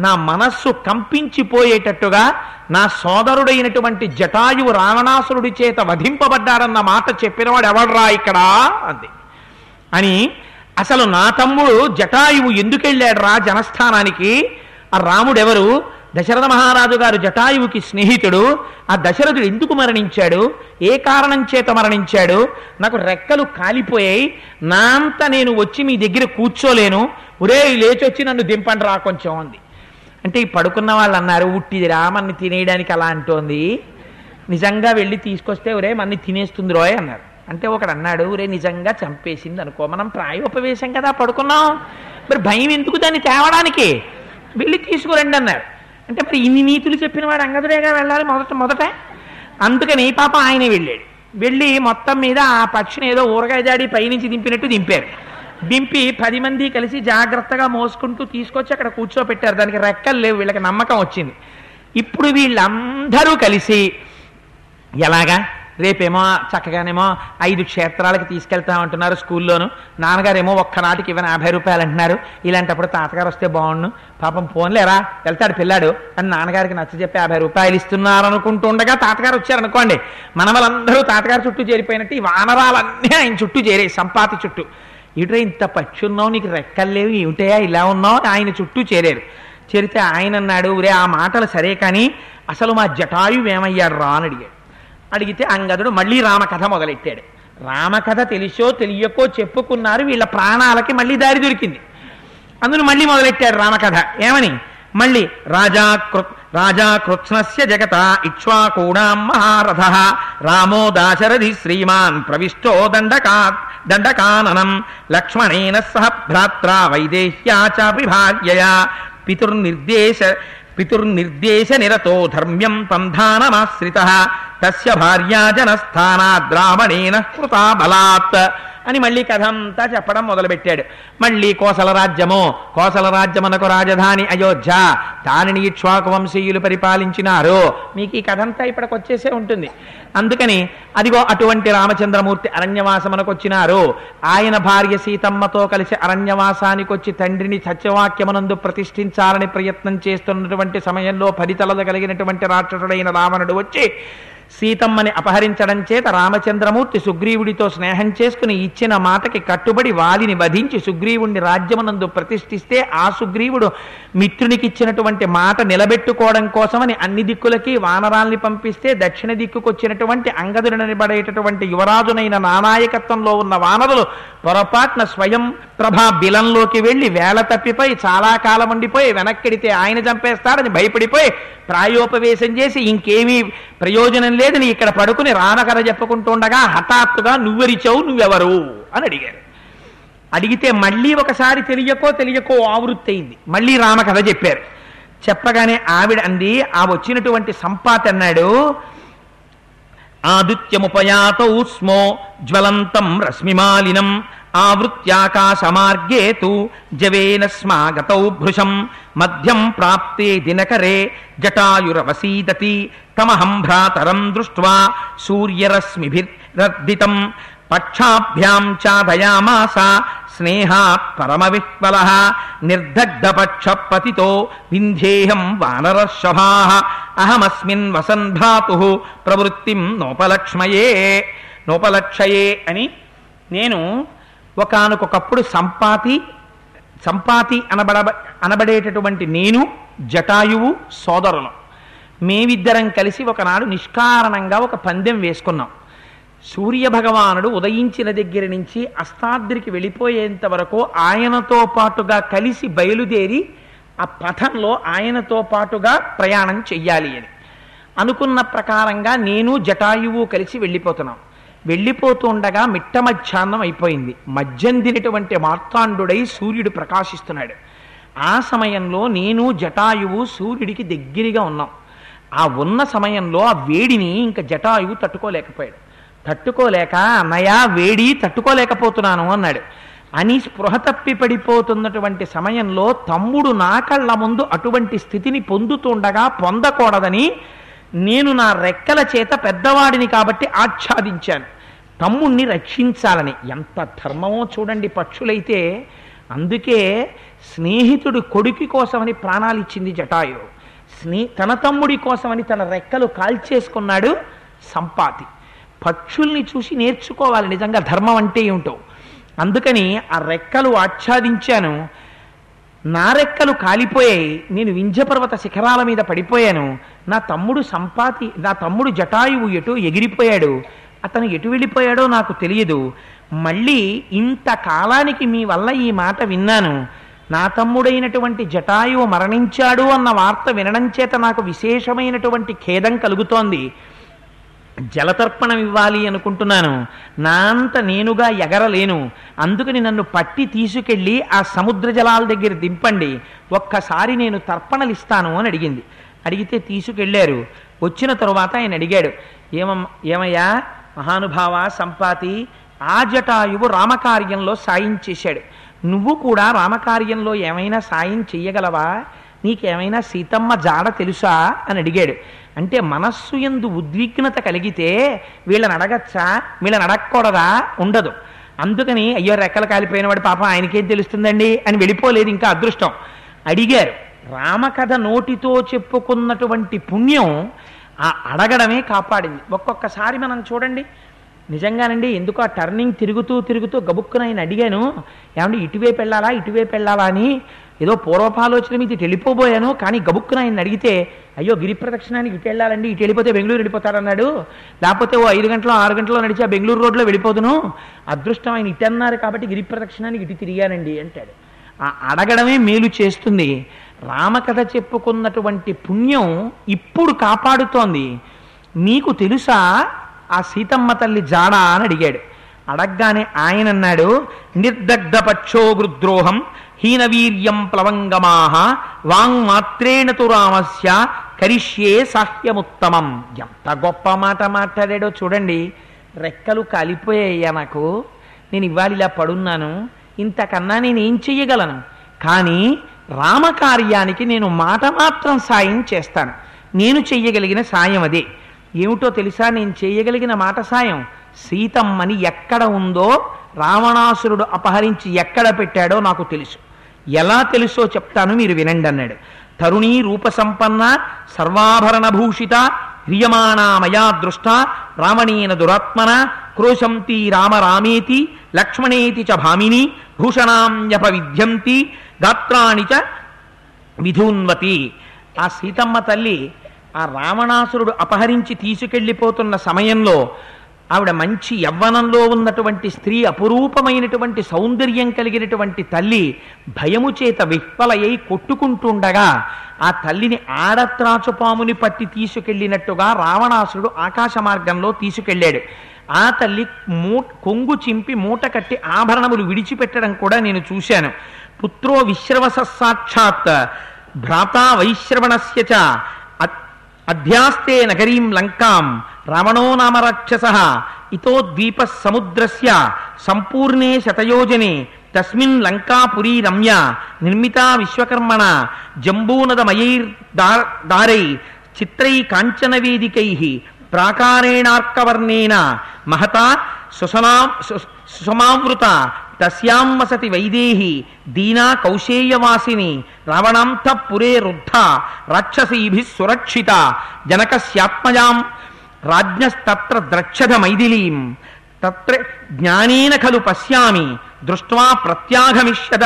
నా మనస్సు కంపించిపోయేటట్టుగా నా సోదరుడైనటువంటి జటాయువు రావణాసురుడి చేత వధింపబడ్డారన్న మాట చెప్పినవాడు ఎవడ్రా ఇక్కడ? అంది. అని అసలు నా తమ్ముడు జటాయువు ఎందుకెళ్ళాడు రా జనస్థానానికి? ఆ రాముడెవరు? దశరథ మహారాజు గారు జటాయువుకి స్నేహితుడు. ఆ దశరథుడు ఎందుకు మరణించాడు? ఏ కారణం చేత మరణించాడు? నాకు రెక్కలు కాలిపోయాయి. నా అంత నేను వచ్చి మీ దగ్గర కూర్చోలేను. ఒరే లేచొచ్చి నన్ను దింపండి రా కొంచెం అంది. అంటే ఈ పడుకున్న వాళ్ళు అన్నారు ఉట్టిదిరా మన్ని తినేయడానికి అలా అంటోంది. నిజంగా వెళ్ళి తీసుకొస్తే ఒరే మన్ని తినేస్తుంది రోయ్ అన్నారు. అంటే ఒకడు అన్నాడు ఒరే నిజంగా చంపేసింది అనుకో మనం ప్రాయోపవేశం కదా పడుకున్నాం. మరి భయం ఎందుకు దాన్ని తేవడానికి? వెళ్ళి తీసుకురండి అన్నారు. అంటే మరి ఇన్ని నీతులు చెప్పిన వాడు అంగదుడేగా వెళ్ళాలి మొదట మొదట? అందుకని పాప ఆయనే వెళ్ళాడు. వెళ్ళి మొత్తం మీద ఆ పక్షిని ఏదో ఊరగాయ జాడి పైనుంచి దింపినట్టు దింపారు. దింపి పది మంది కలిసి జాగ్రత్తగా మోసుకుంటూ తీసుకొచ్చి అక్కడ కూర్చోపెట్టారు. దానికి రెక్కలు లేవు వీళ్ళకి నమ్మకం వచ్చింది. ఇప్పుడు వీళ్ళందరూ కలిసి ఎలాగా? రేపేమో చక్కగానేమో ఐదు క్షేత్రాలకి తీసుకెళ్తామంటున్నారు స్కూల్లోను. నాన్నగారేమో ఒక్కనాటికి ఇవ్వని యాభై రూపాయలు అంటున్నారు. ఇలాంటప్పుడు తాతగారు వస్తే బాగుండు. పాపం ఫోన్లేరా? వెళ్తాడు పిల్లాడు అని నాన్నగారికి నచ్చ చెప్పి యాభై రూపాయలు ఇస్తున్నారు అనుకుంటుండగా తాతగారు వచ్చారనుకోండి. మన వాళ్ళందరూ తాతగారు చుట్టూ చేరిపోయినట్టు ఈ వానరాలన్నీ ఆయన చుట్టూ చేరే సంపాతి చుట్టూ. ఇటురా ఇంత పచ్చి ఉన్నావు నీకు రెక్కలు లేవు ఏమిటయా ఇలా ఉన్నావు ఆయన చుట్టూ చేరారు. చేరితే ఆయన అన్నాడు రే ఆ మాటలు సరే కానీ అసలు మా జటాయు ఏమయ్యాడు రా అని అడిగాడు. అడిగితే అంగదుడు మళ్ళీ రామకథ మొదలెట్టాడు. రామకథ తెలిసో తెలియకో చెప్పుకున్నారు వీళ్ళ ప్రాణాలకి మళ్ళీ దారి దొరికింది. అందును మళ్ళీ మొదలెట్టాడు రామకథ ఏమని? మళ్ళీ రాజా కృ రాజా కృత్స్నస్య జగత ఇక్ష్వాకూణాం మహారథ. రామో దాశరథి శ్రీమాన్ ప్రవిష్టో దండకా దండకాననం. లక్ష్మణేన సహ భ్రాత్ర వైదేహ్యా చాపి భార్యయా పితుర్నిర్దేశ పితుర్నిర్దేశ నిరతో ధర్మ్యం పంధానమాశ్రిత తస్య భార్యాజనస్థానాద్రావణేన రావణేన కృతా బలాత్ అని మళ్ళీ కథ అంతా చెప్పడం మొదలుపెట్టాడు. మళ్ళీ కోసల రాజ్యము కోసల రాజ్యమునకు రాజధాని అయోధ్య. దానిని ఇక్ష్వాకు వంశీయులు పరిపాలించినారు. మీకు ఈ కథ అంతా ఇప్పటికి వచ్చేసే ఉంటుంది. అందుకని అదిగో అటువంటి రామచంద్రమూర్తి అరణ్యవాసమునకు వచ్చినారు ఆయన భార్య సీతమ్మతో కలిసి అరణ్యవాసానికి వచ్చి తండ్రిని సత్యవాక్యమునందు ప్రతిష్ఠించాలని ప్రయత్నం చేస్తున్నటువంటి సమయంలో పరితలద కలిగినటువంటి రాక్షసుడైన రావణుడు వచ్చి సీతమ్మని అపహరించడం చేత రామచంద్రమూర్తి సుగ్రీవుడితో స్నేహం చేసుకుని ఇచ్చిన మాటకి కట్టుబడి వాలిని వధించి సుగ్రీవుణ్ణి రాజ్యమునందు ప్రతిష్ఠిస్తే ఆ సుగ్రీవుడు మిత్రునికిచ్చినటువంటి మాట నిలబెట్టుకోవడం కోసమని అన్ని దిక్కులకి వానరాల్ని పంపిస్తే దక్షిణ దిక్కుకొచ్చినటువంటి అంగదుడనబడేటటువంటి యువరాజునైన నానాయకత్వంలో ఉన్న వానరులు పొరపాటున స్వయం ప్రభా బిలంలోకి వెళ్ళి వేల తప్పిపోయి చాలా కాలం ఉండిపోయి వెనక్కిడితే ఆయన చంపేస్తాడని భయపడిపోయి ప్రాయోపవేశం చేసి ఇంకేమీ ప్రయోజనం లేదని ఇక్కడ పడుకుని రామకథ చెప్పుకుంటుండగా హఠాత్తుగా నువ్వెరిచావు నువ్వెవరు? అని అడిగారు అడిగితే మళ్ళీ ఒకసారి తెలియకో తెలియకో ఆవృత్తి అయింది మళ్ళీ రామకథ చెప్పారు. చెప్పగానే ఆవిడ అంది ఆ వచ్చినటువంటి సంపాత అన్నాడు ఆదిత్యముపయాతౌ స్మో జ్వలంతం రశ్మిమాలినం ఆవృత్యాకాశమార్గే తు జవేన స్మాగతౌ భృశం మధ్యం ప్రాప్తే దినకరే జటాయురవసీదతి తమహం భ్రాతరం దృష్ట్వా సూర్యరశ్మిభిర్దితం పక్షాభ్యాం చాదయామాస స్నేహాత్ పరమవిహ్వల నిర్దగ్ధపక్షపతితో వింధ్యేహం వానరర్షభా అహమస్మిన్ వసన్ భ్రాతు ప్రవృత్తిం నోపలక్ష్మయే నోపలక్షయే అని నేను ఒకనకొకప్పుడు సంపాతి సంపాతి అనబడ అనబడేటటువంటి నేను జటాయువు సోదరులు. మేమిద్దరం కలిసి ఒకనాడు నిష్కారణంగా ఒక పందెం వేసుకున్నాం. సూర్య భగవానుడు ఉదయించిన దగ్గర నుంచి అస్తాద్రికి వెళ్ళిపోయేంత వరకు ఆయనతో పాటుగా కలిసి బయలుదేరి ఆ పథంలో ఆయనతో పాటుగా ప్రయాణం చెయ్యాలి అని. అనుకున్న ప్రకారంగా నేను జటాయువు కలిసి వెళ్ళిపోతున్నాం. వెళ్ళిపోతుండగా మిట్ట మధ్యాహ్నం అయిపోయింది. మధ్యందినటువంటి మార్తాండుడై సూర్యుడు ప్రకాశిస్తున్నాడు. ఆ సమయంలో నేను జటాయువు సూర్యుడికి దగ్గరగా ఉన్నాం. ఆ ఉన్న సమయంలో ఆ వేడిని ఇంకా జటాయువు తట్టుకోలేకపోయాడు. తట్టుకోలేక అన్నయ్య వేడి తట్టుకోలేకపోతున్నాను అన్నాడు. అని స్పృహ తప్పి పడిపోతున్నటువంటి సమయంలో తమ్ముడు నా కళ్ళ ముందు అటువంటి స్థితిని పొందుతుండగా పొందకూడదని నేను నా రెక్కల చేత పెద్దవాడిని కాబట్టి ఆచ్ఛాదించాను. తమ్ముణ్ణి రక్షించాలని. ఎంత ధర్మమో చూడండి పక్షులైతే. అందుకే స్నేహితుడు కొడుకు కోసమని ప్రాణాలు ఇచ్చింది జటాయు స్నే తన తమ్ముడి కోసమని తన రెక్కలు కాల్చేసుకున్నాడు సంపాతి. పక్షుల్ని చూసి నేర్చుకోవాలి. నిజంగా ధర్మం అంటే ఏమిటో. అందుకని ఆ రెక్కలు ఆచ్ఛాదించాను. నా రెక్కలు కాలిపోయాయి. నేను వింధ్యపర్వత శిఖరాల మీద పడిపోయాను. నా తమ్ముడు సంపాతి నా తమ్ముడు జటాయువు ఎటు ఎగిరిపోయాడు? అతను ఎటు వెళ్ళిపోయాడో నాకు తెలియదు. మళ్ళీ ఇంత కాలానికి మీ వల్ల ఈ మాట విన్నాను. నా తమ్ముడైనటువంటి జటాయువు మరణించాడు అన్న వార్త వినడం చేత నాకు విశేషమైనటువంటి ఖేదం కలుగుతోంది. జలతర్పణం ఇవ్వాలి అనుకుంటున్నాను. నా అంత నేనుగా ఎగరలేను. అందుకని నన్ను పట్టి తీసుకెళ్ళి ఆ సముద్ర జలాల దగ్గర దింపండి. ఒక్కసారి నేను తర్పణలిస్తాను అని అడిగింది. అడిగితే తీసుకెళ్ళారు వచ్చిన తరువాత ఆయన అడిగాడు ఏమమ్ ఏమయ్యా? మహానుభావ సంపాతి ఆ జటాయువు రామకార్యంలో సాయం చేశాడు. నువ్వు కూడా రామకార్యంలో ఏమైనా సాయం చెయ్యగలవా? నీకేమైనా సీతమ్మ జాడ తెలుసా? అని అడిగాడు. అంటే మనస్సు ఎందు ఉద్విగ్నత కలిగితే వీళ్ళని అడగచ్చా? వీళ్ళని అడగకూడదా? ఉండదు. అందుకని అయ్యో రెక్కలు కాలిపోయినవాడు పాపం ఆయనకేం తెలుస్తుందండి? అని వెళ్ళిపోలేదు ఇంకా అదృష్టం. అడిగారు. రామకథ నోటితో చెప్పుకున్నటువంటి పుణ్యం ఆ అడగడమే కాపాడింది. ఒక్కొక్కసారి మనం చూడండి నిజంగానండి ఎందుకు ఆ టర్నింగ్ తిరుగుతూ తిరుగుతూ గబుక్కున ఆయన అడిగాను ఏమంటే ఇటువైపు వెళ్ళాలా ఇటువైపు వెళ్ళాలా అని ఏదో పూర్వపాలోచన మీద ఇటు వెళ్ళిపోబోయాను కానీ గబుక్కున ఆయన అడిగితే అయ్యో గిరి ప్రదక్షిణానికి ఇటు వెళ్ళాలండి ఇటు వెళ్ళిపోతే బెంగళూరు వెళ్ళిపోతారన్నాడు. లేకపోతే ఓ ఐదు గంటలో ఆరు గంటలో నడిచి ఆ బెంగళూరు రోడ్లో వెళ్ళిపోదును అదృష్టం ఆయన ఇటు అన్నారు కాబట్టి గిరి ప్రదక్షిణానికి ఇటు తిరిగానండి అంటాడు. ఆ అడగడమే మేలు చేస్తుంది. రామకథ చెప్పుకున్నటువంటి పుణ్యం ఇప్పుడు కాపాడుతోంది. నీకు తెలుసా? ఆ సీతమ్మ తల్లి జాడా అని అడిగాడు. అడగ్గానే ఆయన అన్నాడు నిర్దగ్ధ గృద్రోహం హీనవీర్యం ప్లవంగమాహ వాంగ్మాత్రేణ తు రామస్య కరిష్యే సాహ్యముత్తమం. ఎంత గొప్ప మాట మాట్లాడాడో చూడండి. రెక్కలు కాలిపోయాయ్యా నాకు నేను ఇవాళ ఇలా పడున్నాను. ఇంతకన్నా నేను ఏం చెయ్యగలను? కానీ రామకార్యానికి నేను మాట మాత్రం సాయం చేస్తాను. నేను చెయ్యగలిగిన సాయం అదే. ఏమిటో తెలుసా? నేను చేయగలిగిన మాట సాయం? సీతమ్మని ఎక్కడ ఉందో రావణాసురుడు అపహరించి ఎక్కడ పెట్టాడో నాకు తెలుసు. ఎలా తెలుసో చెప్తాను మీరు వినండి అన్నాడు. తరుణీ రూపసంపన్న సర్వాభరణ భూషిత హ్రియమాణా మయా దృష్ట రావణేన దురాత్మన క్రోశంతి రామ రామేతి లక్ష్మణేతి చ భామిని భూషణాంయప విద్యంతి గాత్రాణి చ విధూన్వతి. ఆ సీతమ్మ తల్లి ఆ రావణాసురుడు అపహరించి తీసుకెళ్ళిపోతున్న సమయంలో ఆవిడ మంచి యవ్వనంలో ఉన్నటువంటి స్త్రీ అపురూపమైనటువంటి సౌందర్యం కలిగినటువంటి తల్లి భయము చేత విహ్వలయ్యి కొట్టుకుంటుండగా ఆ తల్లిని ఆడత్రాచుపాముని పట్టి తీసుకెళ్ళినట్టుగా రావణాసురుడు ఆకాశ మార్గంలో తీసుకెళ్ళాడు. ఆ తల్లి మూ కొంగు చింపి మూట కట్టి ఆభరణములు విడిచిపెట్టడం కూడా నేను చూశాను. పుత్రో విశ్రవస సాక్షాత్ భ్రాతా వైశ్రవణస్య చ అధ్యాస్తే నగరీం లంకాం రావణో నామ రాక్షస ఇతో ద్వీప సముద్రస్య సంపూర్ణే శతయోజనే తస్మిన్ లంకాపురీ రమ్య నిర్మితా విశ్వకర్మణ జంబూనదమయైర్ దారై చిత్రై కాంచన వేదికై ప్రాకారేణార్కవర్ణేన మహతా సుసనా సు- సుసమావృత తస్యాం వసతి వైదేహి దీనా కౌశేయవాసిని రావణాంతఃపురే రుద్ధ రాక్షసీభి సురక్షిత జనకస్యాత్మజాం రాజ్ఞస్తత్ర ద్రక్షధ మైథిలీం తత్ర జ్ఞానేన ఖలు పశ్యామి దృష్ట్వా ప్రత్యాగమిష్యత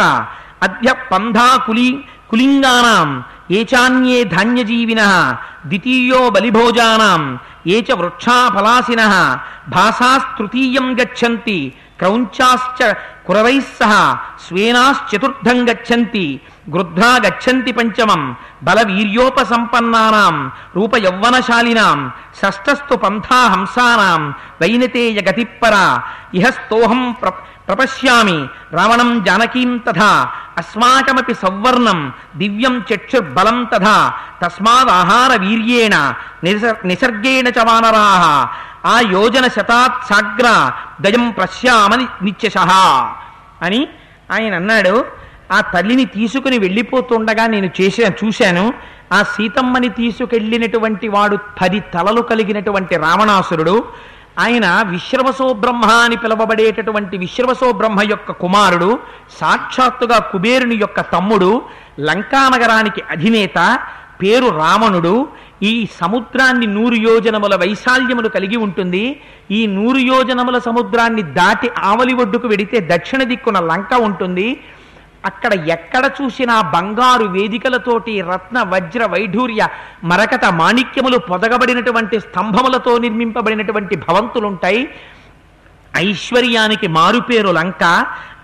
అద్య పంధా కులి కులింగానాం ఏచాన్యే ధాన్యజీవిన ద్వితీయో బలిభోజానాం ఏ చ వృక్షా ఫలాసిన భాసాస్తృతీయం గచ్చంతి క్రౌంచాశ్చ కురవైः సహ స్వేనాశ్చతుర్థం గచ్చంతి గృధ్రా గచ్చంతి పంచమం బల వీర్యోపసంపన్నానాం రూపయౌవనశాలినాం షష్ఠస్తు పంథా హంసానాం వైనతేయ గతిపరా ఇహస్తోహం ప్ర ప్రపశ్యామి రావణం జానకీం తథా అస్మాకమపి సౌవర్ణం దివ్యం చక్షుర్బలం తథా తస్మాదాహార వీర్యేణ నిసర్గేణ చ వానరాः ఆ యోజన శతాత్ సాగ్ర దయం ప్రశ్యామని నిత్యశ అని ఆయన అన్నాడు. ఆ తల్లిని తీసుకుని వెళ్ళిపోతుండగా నేను చేసే చూశాను. ఆ సీతమ్మని తీసుకెళ్ళినటువంటి వాడు పది తలలు కలిగినటువంటి రావణాసురుడు. ఆయన విశ్రవసో బ్రహ్మ అని పిలువబడేటటువంటి విశ్రవసో బ్రహ్మ యొక్క కుమారుడు సాక్షాత్తుగా కుబేరుని యొక్క తమ్ముడు లంకానగరానికి అధినేత పేరు రావణుడు ఈ సముద్రాన్ని నూరు యోజనముల వైశాల్యములు కలిగి ఉంటుంది. ఈ నూరు యోజనముల సముద్రాన్ని దాటి ఆవలి ఒడ్డుకు వెడితే దక్షిణ దిక్కున లంక ఉంటుంది. అక్కడ ఎక్కడ చూసినా బంగారు వేదికలతోటి రత్న వజ్ర వైఢూర్య మరకత మాణిక్యములు పొదగబడినటువంటి స్తంభములతో నిర్మింపబడినటువంటి భవంతులుంటాయి. ఐశ్వర్యానికి మారుపేరు లంక.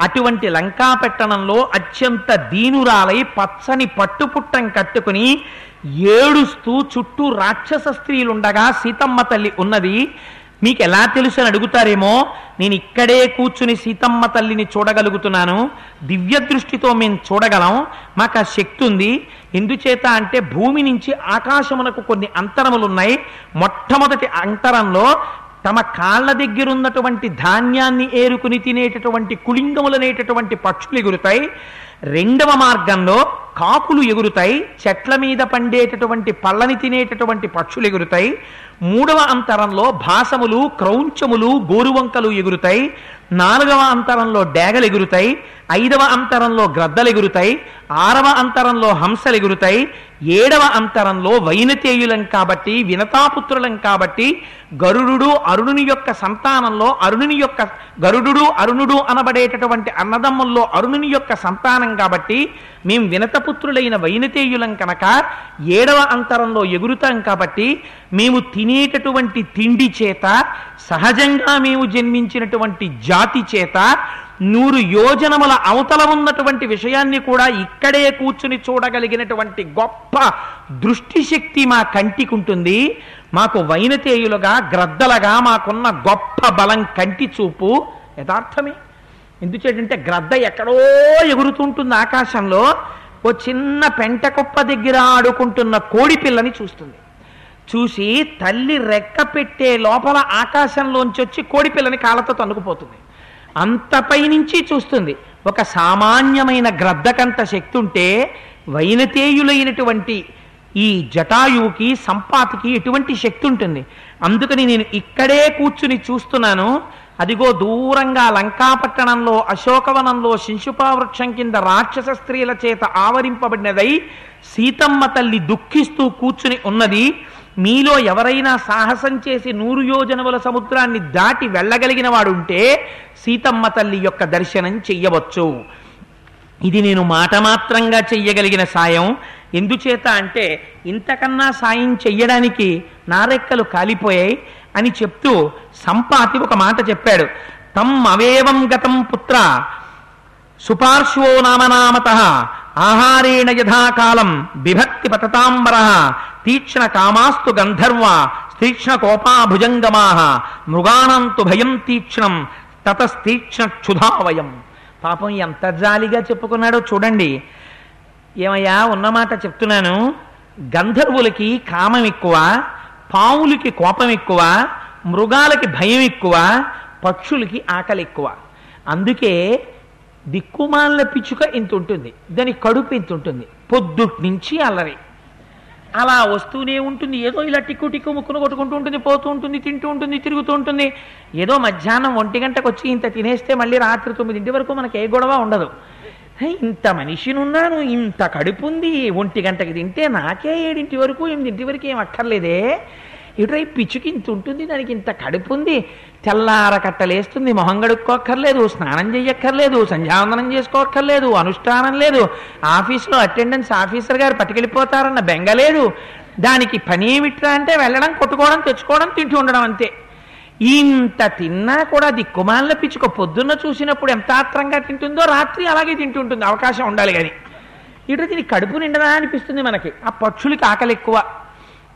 అటువంటి లంకాపట్టణంలో అత్యంత దీనురాలై పచ్చని పట్టుపుట్టం కట్టుకుని ఏడుస్తూ చుట్టూ రాక్షస స్త్రీలుండగా సీతమ్మ తల్లి ఉన్నది. మీకు ఎలా తెలుసు అని అడుగుతారేమో? నేను ఇక్కడే కూర్చుని సీతమ్మ తల్లిని చూడగలుగుతున్నాను. దివ్య దృష్టితో మేము చూడగలం. మాకు ఆ శక్తి ఉంది ఎందుచేత అంటే భూమి నుంచి ఆకాశమునకు కొన్ని అంతరములు ఉన్నాయి మొట్టమొదటి అంతరంలో తమ కాళ్ళ దగ్గరున్నటువంటి ధాన్యాన్ని ఏరుకుని తినేటటువంటి కుళింగములనేటటువంటి పక్షులు ఎగురుతాయి. రెండవ మార్గంలో కాకులు ఎగురుతాయి. చెట్ల మీద పండేటటువంటి పళ్ళని తినేటటువంటి పక్షులు ఎగురుతాయి. మూడవ అంతరంలో భాసములు క్రౌంచములు గోరువంకలు ఎగురుతాయి. నాలుగవ అంతరంలో డేగలు ఎగురుతాయి. ఐదవ అంతరంలో గ్రద్దలు ఎగురుతాయి. ఆరవ అంతరంలో హంసలు ఎగురుతాయి. ఏడవ అంతరంలో వైనతేయులం కాబట్టి వినతాపుత్రులం కాబట్టి గరుడు అరుణుని యొక్క సంతానంలో అరుణుని యొక్క గరుడు అరుణుడు అనబడేటటువంటి అన్నదమ్ముల్లో అరుణుని యొక్క సంతానం కాబట్టి మేము వినతపుత్రులైన వైనతేయులం కనుక ఏడవ అంతరంలో ఎగురుతాం కాబట్టి మేము తినేటటువంటి తిండి చేత సహజంగా మేము జన్మించినటువంటి జాతి చేత నూరు యోజనముల అవతల ఉన్నటువంటి విషయాన్ని కూడా ఇక్కడే కూర్చుని చూడగలిగినటువంటి గొప్ప దృష్టిశక్తి మా కంటికి ఉంటుంది మాకు వైనతేయులుగా గ్రద్దలుగా మాకున్న గొప్ప బలం కంటి చూపు యథార్థమే. ఎందుచేటంటే గ్రద్ద ఎక్కడో ఎగురుతుంటుంది ఆకాశంలో ఓ చిన్న పెంటకుప్ప దగ్గర ఆడుకుంటున్న కోడి పిల్లని చూస్తుంది. చూసి తల్లి రెక్క పెట్టే లోపల ఆకాశంలోంచి వచ్చి కోడి పిల్లని కాళ్ళతో తన్నుకుపోతుంది. అంతపై నుంచి చూస్తుంది. ఒక సామాన్యమైన గ్రద్దకంత శక్తి ఉంటే వైనతేయులైనటువంటి ఈ జటాయువుకి సంపాతికి ఎటువంటి శక్తి ఉంటుంది? అందుకని నేను ఇక్కడే కూర్చుని చూస్తున్నాను. అదిగో దూరంగా లంకాపట్టణంలో అశోకవనంలో శిశుపావృక్షం కింద రాక్షస స్త్రీల చేత ఆవరింపబడినదై సీతమ్మ తల్లి దుఃఖిస్తూ కూర్చుని ఉన్నది. మీలో ఎవరైనా సాహసం చేసి నూరు యోజనముల సముద్రాన్ని దాటి వెళ్ళగలిగిన వాడుంటే సీతమ్మ తల్లి యొక్క దర్శనం చెయ్యవచ్చు. ఇది నేను మాట మాత్రంగా చెయ్యగలిగిన సాయం. ఎందుచేత అంటే ఇంతకన్నా సాయం చెయ్యడానికి నారెక్కలు కాలిపోయాయి అని చెప్తూ సంపాతి ఒక మాట చెప్పాడు. తమ్ అవేవం గతం పుత్ర సుపార్శ్వో నామనామత ఆహారేణ యథాకాలం బిభక్తి పతతాంబర తీక్ష్ణ కామాస్తు గంధర్వ తీక్ష్ణ కోపాభుజంగమాహ మృగాణంతు భయం తీక్ష్ణం తతస్తీక్ష్ణ క్షుధావయం. పాపం ఎంత జాలిగా చెప్పుకున్నాడో చూడండి. ఏమయ్యా ఉన్నమాట చెప్తున్నాను. గంధర్వులకి కామం ఎక్కువ పావులకి కోపం ఎక్కువ మృగాలకి భయం ఎక్కువ పక్షులకి ఆకలి ఎక్కువ. అందుకే దిక్కుమాల పిచ్చుక ఇంత ఉంటుంది దాని కడుపు ఇంత ఉంటుంది పొద్దుటి నుంచి అల్లరి. అలా వస్తూనే ఉంటుంది. ఏదో ఇలా టిక్కు టిక్కు ముక్కును కొట్టుకుంటూ ఉంటుంది పోతూ ఉంటుంది తింటూ ఉంటుంది తిరుగుతూ ఉంటుంది. ఏదో మధ్యాహ్నం ఒంటి గంటకు వచ్చి ఇంత తినేస్తే మళ్ళీ రాత్రి తొమ్మిదింటి వరకు మనకి ఏ గొడవ ఉండదు. ఇంత మనిషినున్నాను ఇంత కడుపు ఉంది ఒంటి గంటకి తింటే నాకే ఏడింటి వరకు ఎనిమిదింటి వరకు ఏం అక్కర్లేదే. ఇటువై పిచ్చుకి ఇంత ఉంటుంది దానికి ఇంత కడుపు ఉంది తెల్లారకట్టలేస్తుంది మొహం గడుక్కోక్కర్లేదు స్నానం చేయక్కర్లేదు సంధ్యావందనం చేసుకోక్కర్లేదు అనుష్ఠానం లేదు. ఆఫీస్లో అటెండెన్స్ ఆఫీసర్ గారు పట్టుకెళ్ళిపోతారన్న బెంగ లేదు. దానికి పని ఏమిట్రా అంటే వెళ్ళడం కొట్టుకోవడం తెచ్చుకోవడం తింటూ ఉండడం అంతే. ఇంత తిన్నా కూడా దిక్కుమాల పిచ్చుక పొద్దున్న చూసినప్పుడు ఎంత ఆత్రంగా తింటుందో రాత్రి అలాగే తింటుంటుంది అవకాశం ఉండాలి కానీ. ఇటు దీని కడుపు నిండదా అనిపిస్తుంది మనకి. ఆ పక్షులకి ఆకలి ఎక్కువ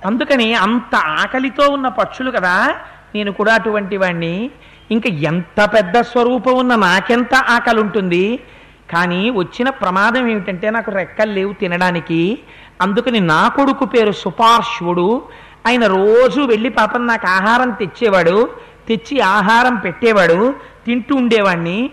అందుకని అంత ఆకలితో ఉన్న పక్షులు కదా. నేను కూడా అటువంటి వాణ్ణి. ఇంకా ఎంత పెద్ద స్వరూపం ఉన్న నాకెంత ఆకలి ఉంటుంది కానీ వచ్చిన ప్రమాదం ఏమిటంటే నాకు రెక్కలు లేవు తినడానికి. అందుకని నా కొడుకు పేరు సుపార్శ్వుడు. ఆయన రోజు వెళ్ళి పాపం నాకు ఆహారం తెచ్చేవాడు. తెచ్చి ఆహారం పెట్టేవాడు. తింటూ ఉండేవాణ్ణి.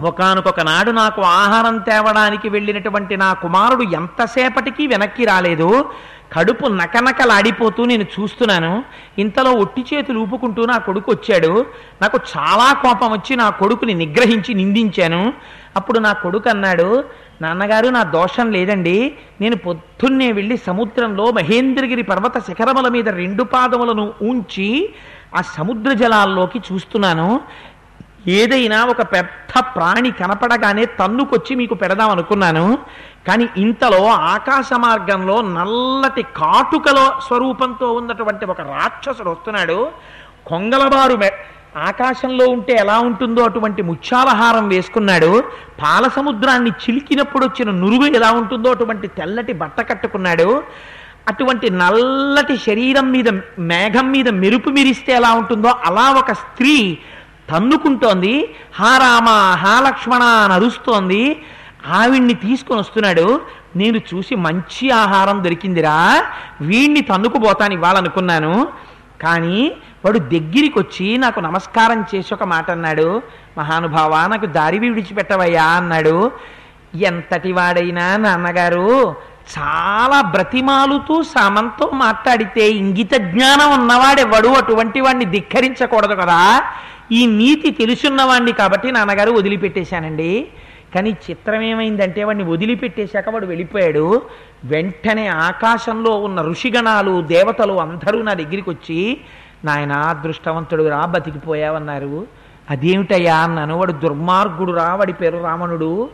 ఒకనకొక నాడు నాకు ఆహారం తేవడానికి వెళ్ళినటువంటి నా కుమారుడు ఎంతసేపటికి వెనక్కి రాలేదు. కడుపు నకనకలాడిపోతూ నేను చూస్తున్నాను. ఇంతలో ఒట్టి చేతులు ఊపుకుంటూ నా కొడుకు వచ్చాడు. నాకు చాలా కోపం వచ్చి నా కొడుకుని నిగ్రహించి నిందించాను. అప్పుడు నా కొడుకు అన్నాడు నాన్నగారు నా దోషం లేదండి. నేను పొద్దున్నే వెళ్ళి సముద్రంలో మహేంద్రగిరి పర్వత శిఖరముల మీద రెండు పాదములను ఉంచి ఆ సముద్ర జలాల్లోకి చూస్తున్నాను. ఏదైనా ఒక పెద్ద ప్రాణి కనపడగానే తన్నుకొచ్చి మీకు పెడదాం అనుకున్నాను. కానీ ఇంతలో ఆకాశ మార్గంలో నల్లటి కాటుకలో స్వరూపంతో ఉన్నటువంటి ఒక రాక్షసుడు వస్తున్నాడు. కొంగలబారు ఆకాశంలో ఉంటే ఎలా ఉంటుందో అటువంటి ముత్యాలహారం వేసుకున్నాడు. పాల సముద్రాన్ని చిలికినప్పుడు వచ్చిన నురుగు ఎలా ఉంటుందో అటువంటి తెల్లటి బట్ట కట్టుకున్నాడు. అటువంటి నల్లటి శరీరం మీద మేఘం మీద మెరుపు మిరిస్తే ఎలా ఉంటుందో అలా ఒక స్త్రీ తన్నుకుంటోంది. హా రామ హా లక్ష్మణ అని అరుస్తోంది. ఆవిడ్ని తీసుకొని వస్తున్నాడు. నేను చూసి మంచి ఆహారం దొరికిందిరా. వీణ్ణి తన్నుకుపోతాను ఇవ్వాలనుకున్నాను కానీ వాడు దగ్గరికి వచ్చి నాకు నమస్కారం చేసి ఒక మాట అన్నాడు. మహానుభావ నాకు దారి విడిచిపెట్టవయ్యా అన్నాడు. ఎంతటి వాడైనా నాన్నగారు చాలా బ్రతిమాలుతూ సమంతో మాట్లాడితే ఇంగిత జ్ఞానం ఉన్నవాడెవడు? అటువంటి వాడిని ధిక్కరించకూడదు కదా. ఈ నీతి తెలుసున్నవాణ్ణి కాబట్టి నాన్నగారు వదిలిపెట్టేశానండి. కానీ చిత్రం ఏమైందంటే వాడిని వదిలిపెట్టేశాక వాడు వెళ్ళిపోయాడు. వెంటనే ఆకాశంలో ఉన్న ఋషిగణాలు దేవతలు అందరూ నా దగ్గరికి వచ్చి నాయన అదృష్టవంతుడు రా బతికిపోయావన్నారు. అదేమిటయ్యా? అన్నాను. వాడు దుర్మార్గుడు రా వాడి పేరు రావణుడు.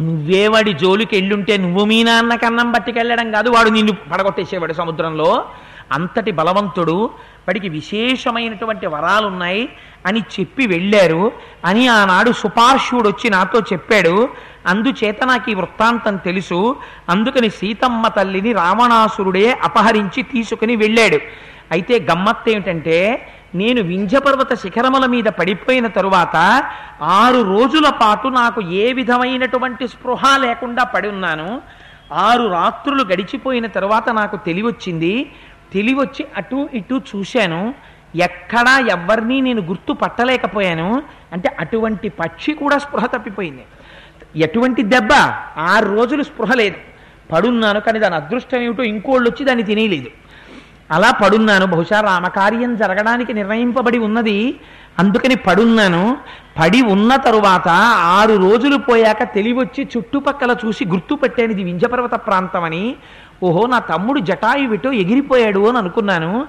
నువ్వే వాడి జోలికి వెళ్ళుంటే నువ్వు మీ నాన్న కన్నం పట్టుకెళ్ళడం కాదు వాడు నిన్ను పడగొట్టేసేవాడు సముద్రంలో. అంతటి బలవంతుడు. వాడికి విశేషమైనటువంటి వరాలు ఉన్నాయి అని చెప్పి వెళ్ళారు. అని ఆనాడు సుపార్శ్వుడు వచ్చి నాతో చెప్పాడు. అందుచేత నాకు ఈ వృత్తాంతం తెలుసు. అందుకని సీతమ్మ తల్లిని రావణాసురుడే అపహరించి తీసుకుని వెళ్ళాడు. అయితే గమ్మత్తు ఏమిటంటే నేను వింధ్యపర్వత శిఖరముల మీద పడిపోయిన తరువాత ఆరు రోజుల పాటు నాకు ఏ విధమైనటువంటి స్పృహ లేకుండా పడి ఉన్నాను. ఆరు రాత్రులు గడిచిపోయిన తరువాత నాకు తెలివొచ్చింది తెలివొచ్చి అటు ఇటు చూశాను. ఎక్కడా ఎవరిని నేను గుర్తు పట్టలేకపోయాను. అంటే అటువంటి పక్షి కూడా స్పృహ తప్పిపోయింది. ఎటువంటి దెబ్బ? ఆరు రోజులు స్పృహ లేదు. పడున్నాను కానీ దాని అదృష్టం ఏమిటో ఇంకోళ్ళు వచ్చి దాన్ని తినేయలేదు. అలా పడున్నాను. బహుశా రామకార్యం జరగడానికి నిర్ణయింపబడి ఉన్నది. అందుకని పడున్నాను. పడి ఉన్న తరువాత ఆరు రోజులు పోయాక తెలివొచ్చి చుట్టుపక్కల చూసి గుర్తుపట్టాను ఇది వింజపర్వత ప్రాంతం అని ఓహో నా తమ్ముడు జటాయువిటో ఎగిరిపోయాడు అని అనుకున్నాను.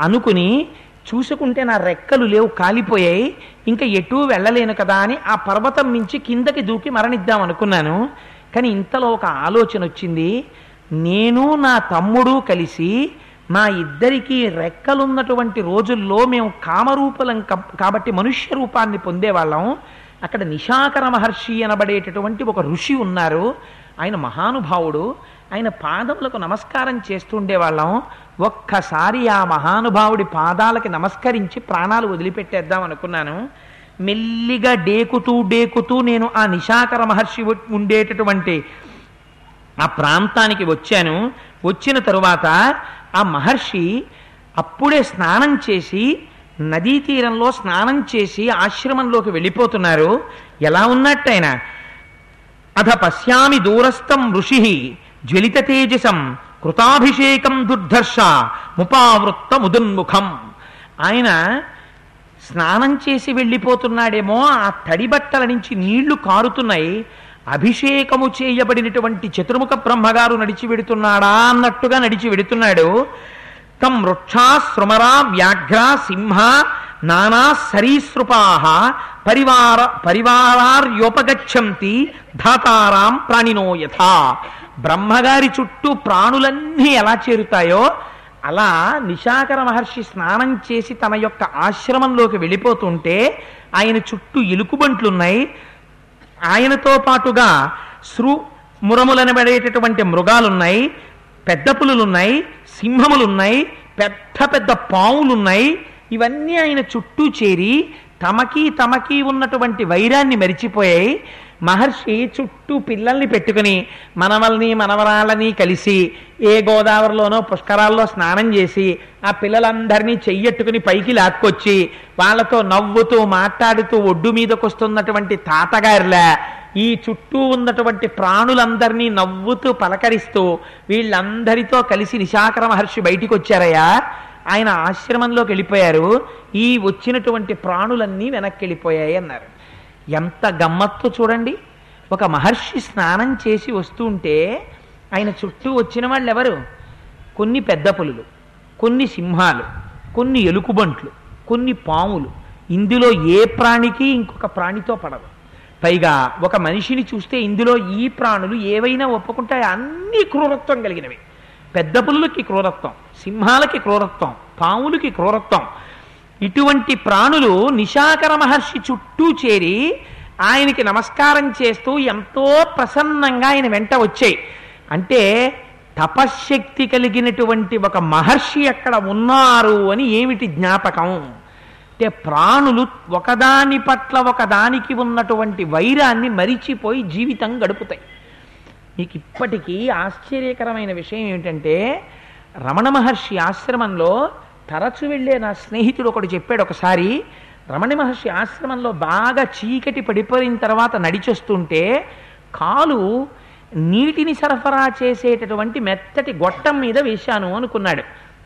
అనుకుని చూసుకుంటే నా రెక్కలు లేవు కాలిపోయాయి. ఇంకా ఎటూ వెళ్ళలేను కదా అని ఆ పర్వతం నుంచి కిందకి దూకి మరణిద్దాం అనుకున్నాను. కానీ ఇంతలో ఒక ఆలోచన వచ్చింది. నేను నా తమ్ముడు కలిసి మా ఇద్దరికీ రెక్కలున్నటువంటి రోజుల్లో మేము కామరూపలం కాబట్టి మనుష్య రూపాన్ని పొందేవాళ్ళం. అక్కడ నిశాకర మహర్షి అనబడేటటువంటి ఒక ఋషి ఉన్నారు. ఆయన మహానుభావుడు. ఆయన పాదములకు నమస్కారం చేస్తుండే వాళ్ళం ఒక్కసారి ఆ మహానుభావుడి పాదాలకి నమస్కరించి ప్రాణాలు వదిలిపెట్టేద్దాం అనుకున్నాను. మెల్లిగా డేకుతూ డేకుతూ నేను ఆ నిశాకర మహర్షి ఉండేటటువంటి ఆ ప్రాంతానికి వచ్చాను. వచ్చిన తరువాత ఆ మహర్షి అప్పుడే స్నానం చేసి నదీ తీరంలో స్నానం చేసి ఆశ్రమంలోకి వెళ్ళిపోతున్నారు. ఎలా ఉన్నట్టయినా అథ పశ్యామి దూరస్థం ఋషి. జ్వలిత తేజసం కృతాభిషేకం దుర్ధర్ష ముపావృత్త ముదున్ముఖం ఆయన స్నానం చేసి వెళ్ళిపోతున్నాడేమో ఆ తడి బట్టల నుంచి నీళ్ళు కారుతున్నాయి అభిషేకము చేయబడినటువంటి చతుర్ముఖ బ్రహ్మగారు నడిచి వెడుతున్నాడా అన్నట్టుగా నడిచి వెడుతున్నాడు. తం వృక్షా శృమరా వ్యాఘ్ర సింహ నానా సరీసృపా పరివార పరివారార్యోపగచ్చంతి ధాతారాం ప్రాణినో యథా. బ్రహ్మగారి చుట్టూ ప్రాణులన్నీ ఎలా చేరుతాయో అలా నిశాకర మహర్షి స్నానం చేసి తన యొక్క ఆశ్రమంలోకి వెళ్ళిపోతుంటే ఆయన చుట్టూ ఎలుకుబంట్లున్నాయి ఆయనతో పాటుగా శృ మురములనబడేటటువంటి మృగాలున్నాయి పెద్ద పులులున్నాయి సింహములున్నాయి పెద్ద పెద్ద పావులున్నాయి. ఇవన్నీ ఆయన చుట్టూ చేరి తమకి తమకి ఉన్నటువంటి వైరాన్ని మరిచిపోయాయి. మహర్షి చుట్టూ పిల్లల్ని పెట్టుకుని మనవల్ని మనవరాలని కలిసి ఏ గోదావరిలోనో పుష్కరాల్లో స్నానం చేసి ఆ పిల్లలందరినీ చెయ్యట్టుకుని పైకి లాక్కొచ్చి వాళ్ళతో నవ్వుతూ మాట్లాడుతూ ఒడ్డు మీదకు వస్తున్నటువంటి తాతగారిలా ఈ చుట్టూ ఉన్నటువంటి ప్రాణులందరినీ నవ్వుతూ పలకరిస్తూ వీళ్ళందరితో కలిసి నిశాకర మహర్షి బయటికి వచ్చారయ్యా ఆయన ఆశ్రమంలోకి వెళ్ళిపోయారు ఈ వచ్చినటువంటి ప్రాణులన్నీ వెనక్కి వెళ్ళిపోయాయి అన్నారు. ఎంత గమ్మత్తు చూడండి. ఒక మహర్షి స్నానం చేసి వస్తుంటే ఆయన చుట్టూ వచ్చిన వాళ్ళు ఎవరు కొన్ని పెద్ద పులులు కొన్ని సింహాలు కొన్ని ఎలుకుబంట్లు కొన్ని పాములు. ఇందులో ఏ ప్రాణికి ఇంకొక ప్రాణితో పడదు. పైగా ఒక మనిషిని చూస్తే ఇందులో ఈ ప్రాణులు ఏవైనా ఒప్పుకుంటాయి అన్ని క్రూరత్వం కలిగినవి. పెద్ద పులులకి క్రూరత్వం సింహాలకి క్రూరత్వం పాములకి క్రూరత్వం ఇటువంటి ప్రాణులు నిశాకర మహర్షి చుట్టూ చేరి ఆయనకి నమస్కారం చేస్తూ ఎంతో ప్రసన్నంగా ఆయన వెంట వచ్చాయి. అంటే తపశ్శక్తి కలిగినటువంటి ఒక మహర్షి అక్కడ ఉన్నారు అని ఏమిటి జ్ఞాపకం? అంటే ప్రాణులు ఒకదాని పట్ల ఒకదానికి ఉన్నటువంటి వైరాన్ని మరిచిపోయి జీవితం గడుపుతాయి. మీకు ఇప్పటికీ ఆశ్చర్యకరమైన విషయం ఏమిటంటే రమణ మహర్షి ఆశ్రమంలో తరచు వెళ్ళే నా స్నేహితుడు ఒకడు చెప్పాడు ఒకసారి రమణ మహర్షి ఆశ్రమంలో బాగా చీకటి పడిపోయిన తర్వాత నడిచొస్తుంటే కాలు నీటిని సరఫరా చేసేటటువంటి మెత్తటి గొట్టం మీద వేశాను అనుకున్నాడు.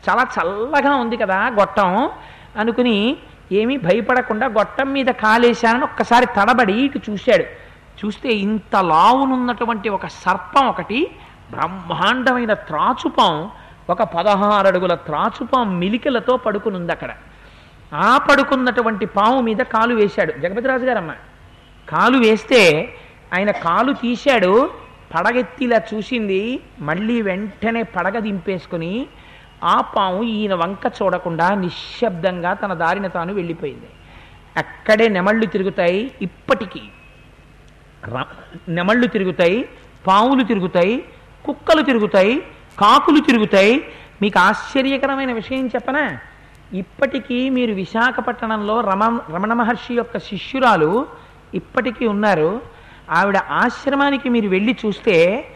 చాలా చల్లగా ఉంది కదా గొట్టం అనుకుని ఏమీ భయపడకుండా గొట్టం మీద కాలేశానని ఒక్కసారి తడబడి ఇటు చూశాడు. చూస్తే ఇంత లావునున్నటువంటి ఒక సర్పం ఒకటి బ్రహ్మాండమైన త్రాచుపం ఒక పదహారు అడుగుల త్రాచుపం మిలికలతో పడుకునుంది అక్కడ ఆ పడుకున్నటువంటి పాము మీద కాలు వేశాడు. జగపతిరాజు గారమ్మ కాలు వేస్తే ఆయన కాలు తీశాడు పడగెత్తిలా చూసింది మళ్ళీ వెంటనే పడగ దింపేసుకుని ఆ పాము ఈయన వంక చూడకుండా నిశ్శబ్దంగా తన దారిన తాను వెళ్ళిపోయింది. అక్కడే నెమళ్ళు తిరుగుతాయి ఇప్పటికీ. నెమళ్ళు తిరుగుతాయి పావులు తిరుగుతాయి కుక్కలు తిరుగుతాయి కాకులు తిరుగుతాయి. మీకు ఆశ్చర్యకరమైన విషయం చెప్పనా? ఇప్పటికీ మీరు విశాఖపట్టణంలో రమ రమణ మహర్షి యొక్క శిష్యురాలు ఇప్పటికీ ఉన్నారు. ఆవిడ ఆశ్రమానికి మీరు వెళ్ళి చూస్తే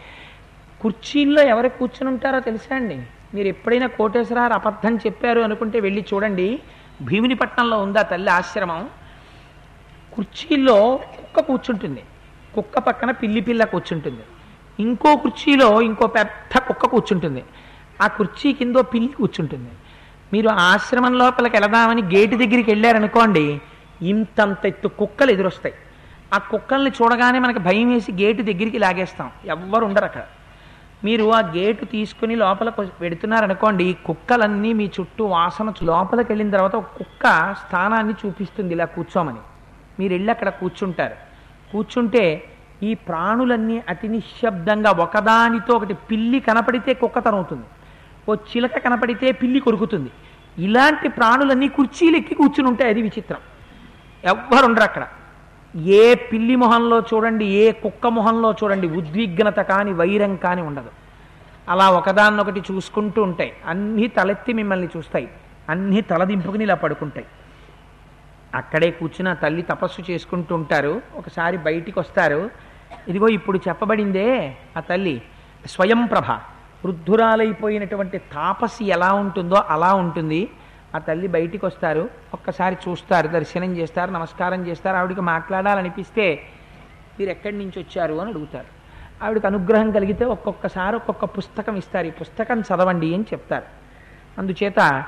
కుర్చీల్లో ఎవరు కూర్చుని ఉంటారో తెలుసా అండి? మీరు ఎప్పుడైనా కోటేశ్వరారు అబద్ధం చెప్పారు అనుకుంటే వెళ్ళి చూడండి. భీమినిపట్నంలో ఉందా తల్లి ఆశ్రమం? కుర్చీల్లో కుక్క కూర్చుంటుంది. కుక్క పక్కన పిల్లి పిల్ల కూర్చుంటుంది. ఇంకో కుర్చీలో ఇంకో పెద్ద కుక్క కూర్చుంటుంది. ఆ కుర్చీ కింద పిల్లి కూర్చుంటుంది. మీరు ఆ ఆశ్రమం లోపలికి వెళదామని గేటు దగ్గరికి వెళ్ళారనుకోండి ఇంతంత ఎత్తు కుక్కలు ఎదురొస్తాయి. ఆ కుక్కల్ని చూడగానే మనకి భయం వేసి గేటు దగ్గరికి లాగేస్తాం. ఎవ్వరు ఉండరు అక్కడ. మీరు ఆ గేటు తీసుకుని లోపలకు వెడుతున్నారనుకోండి ఈ కుక్కలన్నీ మీ చుట్టూ వాసన లోపలికి వెళ్ళిన తర్వాత ఒక కుక్క స్థానాన్ని చూపిస్తుంది ఇలా కూర్చోమని. మీరు వెళ్ళి అక్కడ కూర్చుంటారు. కూర్చుంటే ఈ ప్రాణులన్నీ అతి నిశ్శబ్దంగా ఒకదానితో ఒకటి పిల్లి కనపడితే కుక్క తనవుతుంది ఓ చిలక కనపడితే పిల్లి కొరుకుతుంది. ఇలాంటి ప్రాణులన్నీ కుర్చీలు ఎక్కి కూర్చుని ఉంటాయి. అది విచిత్రం. ఎవ్వరుండరు అక్కడ. ఏ పిల్లి మొహంలో చూడండి ఏ కుక్క మొహంలో చూడండి ఉద్విగ్నత కానీ వైరం కానీ ఉండదు. అలా ఒకదాన్నొకటి చూసుకుంటూ ఉంటాయి. అన్నీ తలెత్తి మిమ్మల్ని చూస్తాయి. అన్నీ తలదింపుకుని ఇలా పడుకుంటాయి. అక్కడే కూర్చుని ఆ తల్లి తపస్సు చేసుకుంటూ ఉంటారు. ఒకసారి బయటికి వస్తారు ఇదిగో ఇప్పుడు చెప్పబడిందే ఆ తల్లి స్వయం ప్రభ. వృద్ధురాలైపోయినటువంటి తాపసి ఎలా ఉంటుందో అలా ఉంటుంది. ఆ తల్లి బయటికి వస్తారు ఒక్కసారి చూస్తారు దర్శనం చేస్తారు నమస్కారం చేస్తారు ఆవిడకి మాట్లాడాలనిపిస్తే మీరు ఎక్కడి నుంచి వచ్చారు అని అడుగుతారు. ఆవిడకి అనుగ్రహం కలిగితే ఒక్కొక్కసారి ఒక్కొక్క పుస్తకం ఇస్తారు. ఈ పుస్తకం చదవండి అని చెప్తారు. అందుచేత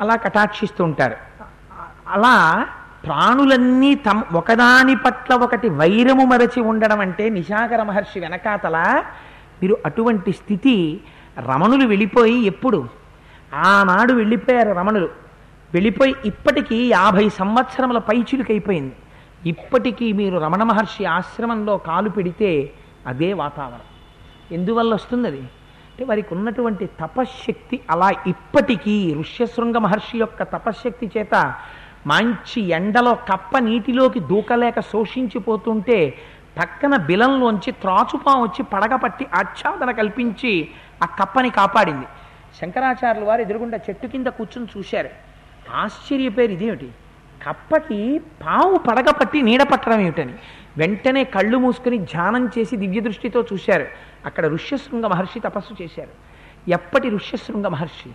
అలా కటాక్షిస్తూ ఉంటారు. అలా ప్రాణులన్నీ తమ ఒకదాని పట్ల ఒకటి వైరము మరచి ఉండడం అంటే నిశాకర మహర్షి వెనకాతల మీరు అటువంటి స్థితి రమణులు వెళ్ళిపోయి ఎప్పుడు? ఆనాడు వెళ్ళిపోయారు రమణులు. వెళ్ళిపోయి ఇప్పటికీ యాభై సంవత్సరముల పైచులుకైపోయింది. ఇప్పటికీ మీరు రమణ మహర్షి ఆశ్రమంలో కాలు పెడితే అదే వాతావరణం. ఎందువల్ల వస్తుంది అది అంటే వారికి ఉన్నటువంటి తపశ్శక్తి అలా ఇప్పటికీ ఋష్యశృంగ మహర్షి యొక్క తపశ్శక్తి చేత మంచి ఎండలో కప్ప నీటిలోకి దూకలేక శోషించిపోతుంటే పక్కన బిలంలోంచి త్రాచుపా వచ్చి పడగపట్టి ఆచ్ఛాదన కల్పించి ఆ కప్పని కాపాడింది. శంకరాచార్యులు వారు ఎదురుగుండా చెట్టు కింద కూర్చుని చూశారు. ఆశ్చర్యపేరు ఇదేమిటి? కప్పకి పావు పడగపట్టి నీడ పట్టడం ఏమిటని? వెంటనే కళ్ళు మూసుకుని ధ్యానం చేసి దివ్య దృష్టితో చూశారు. అక్కడ ఋష్యశృంగ మహర్షి తపస్సు చేశారు. ఎప్పటి ఋష్యశృంగ మహర్షి?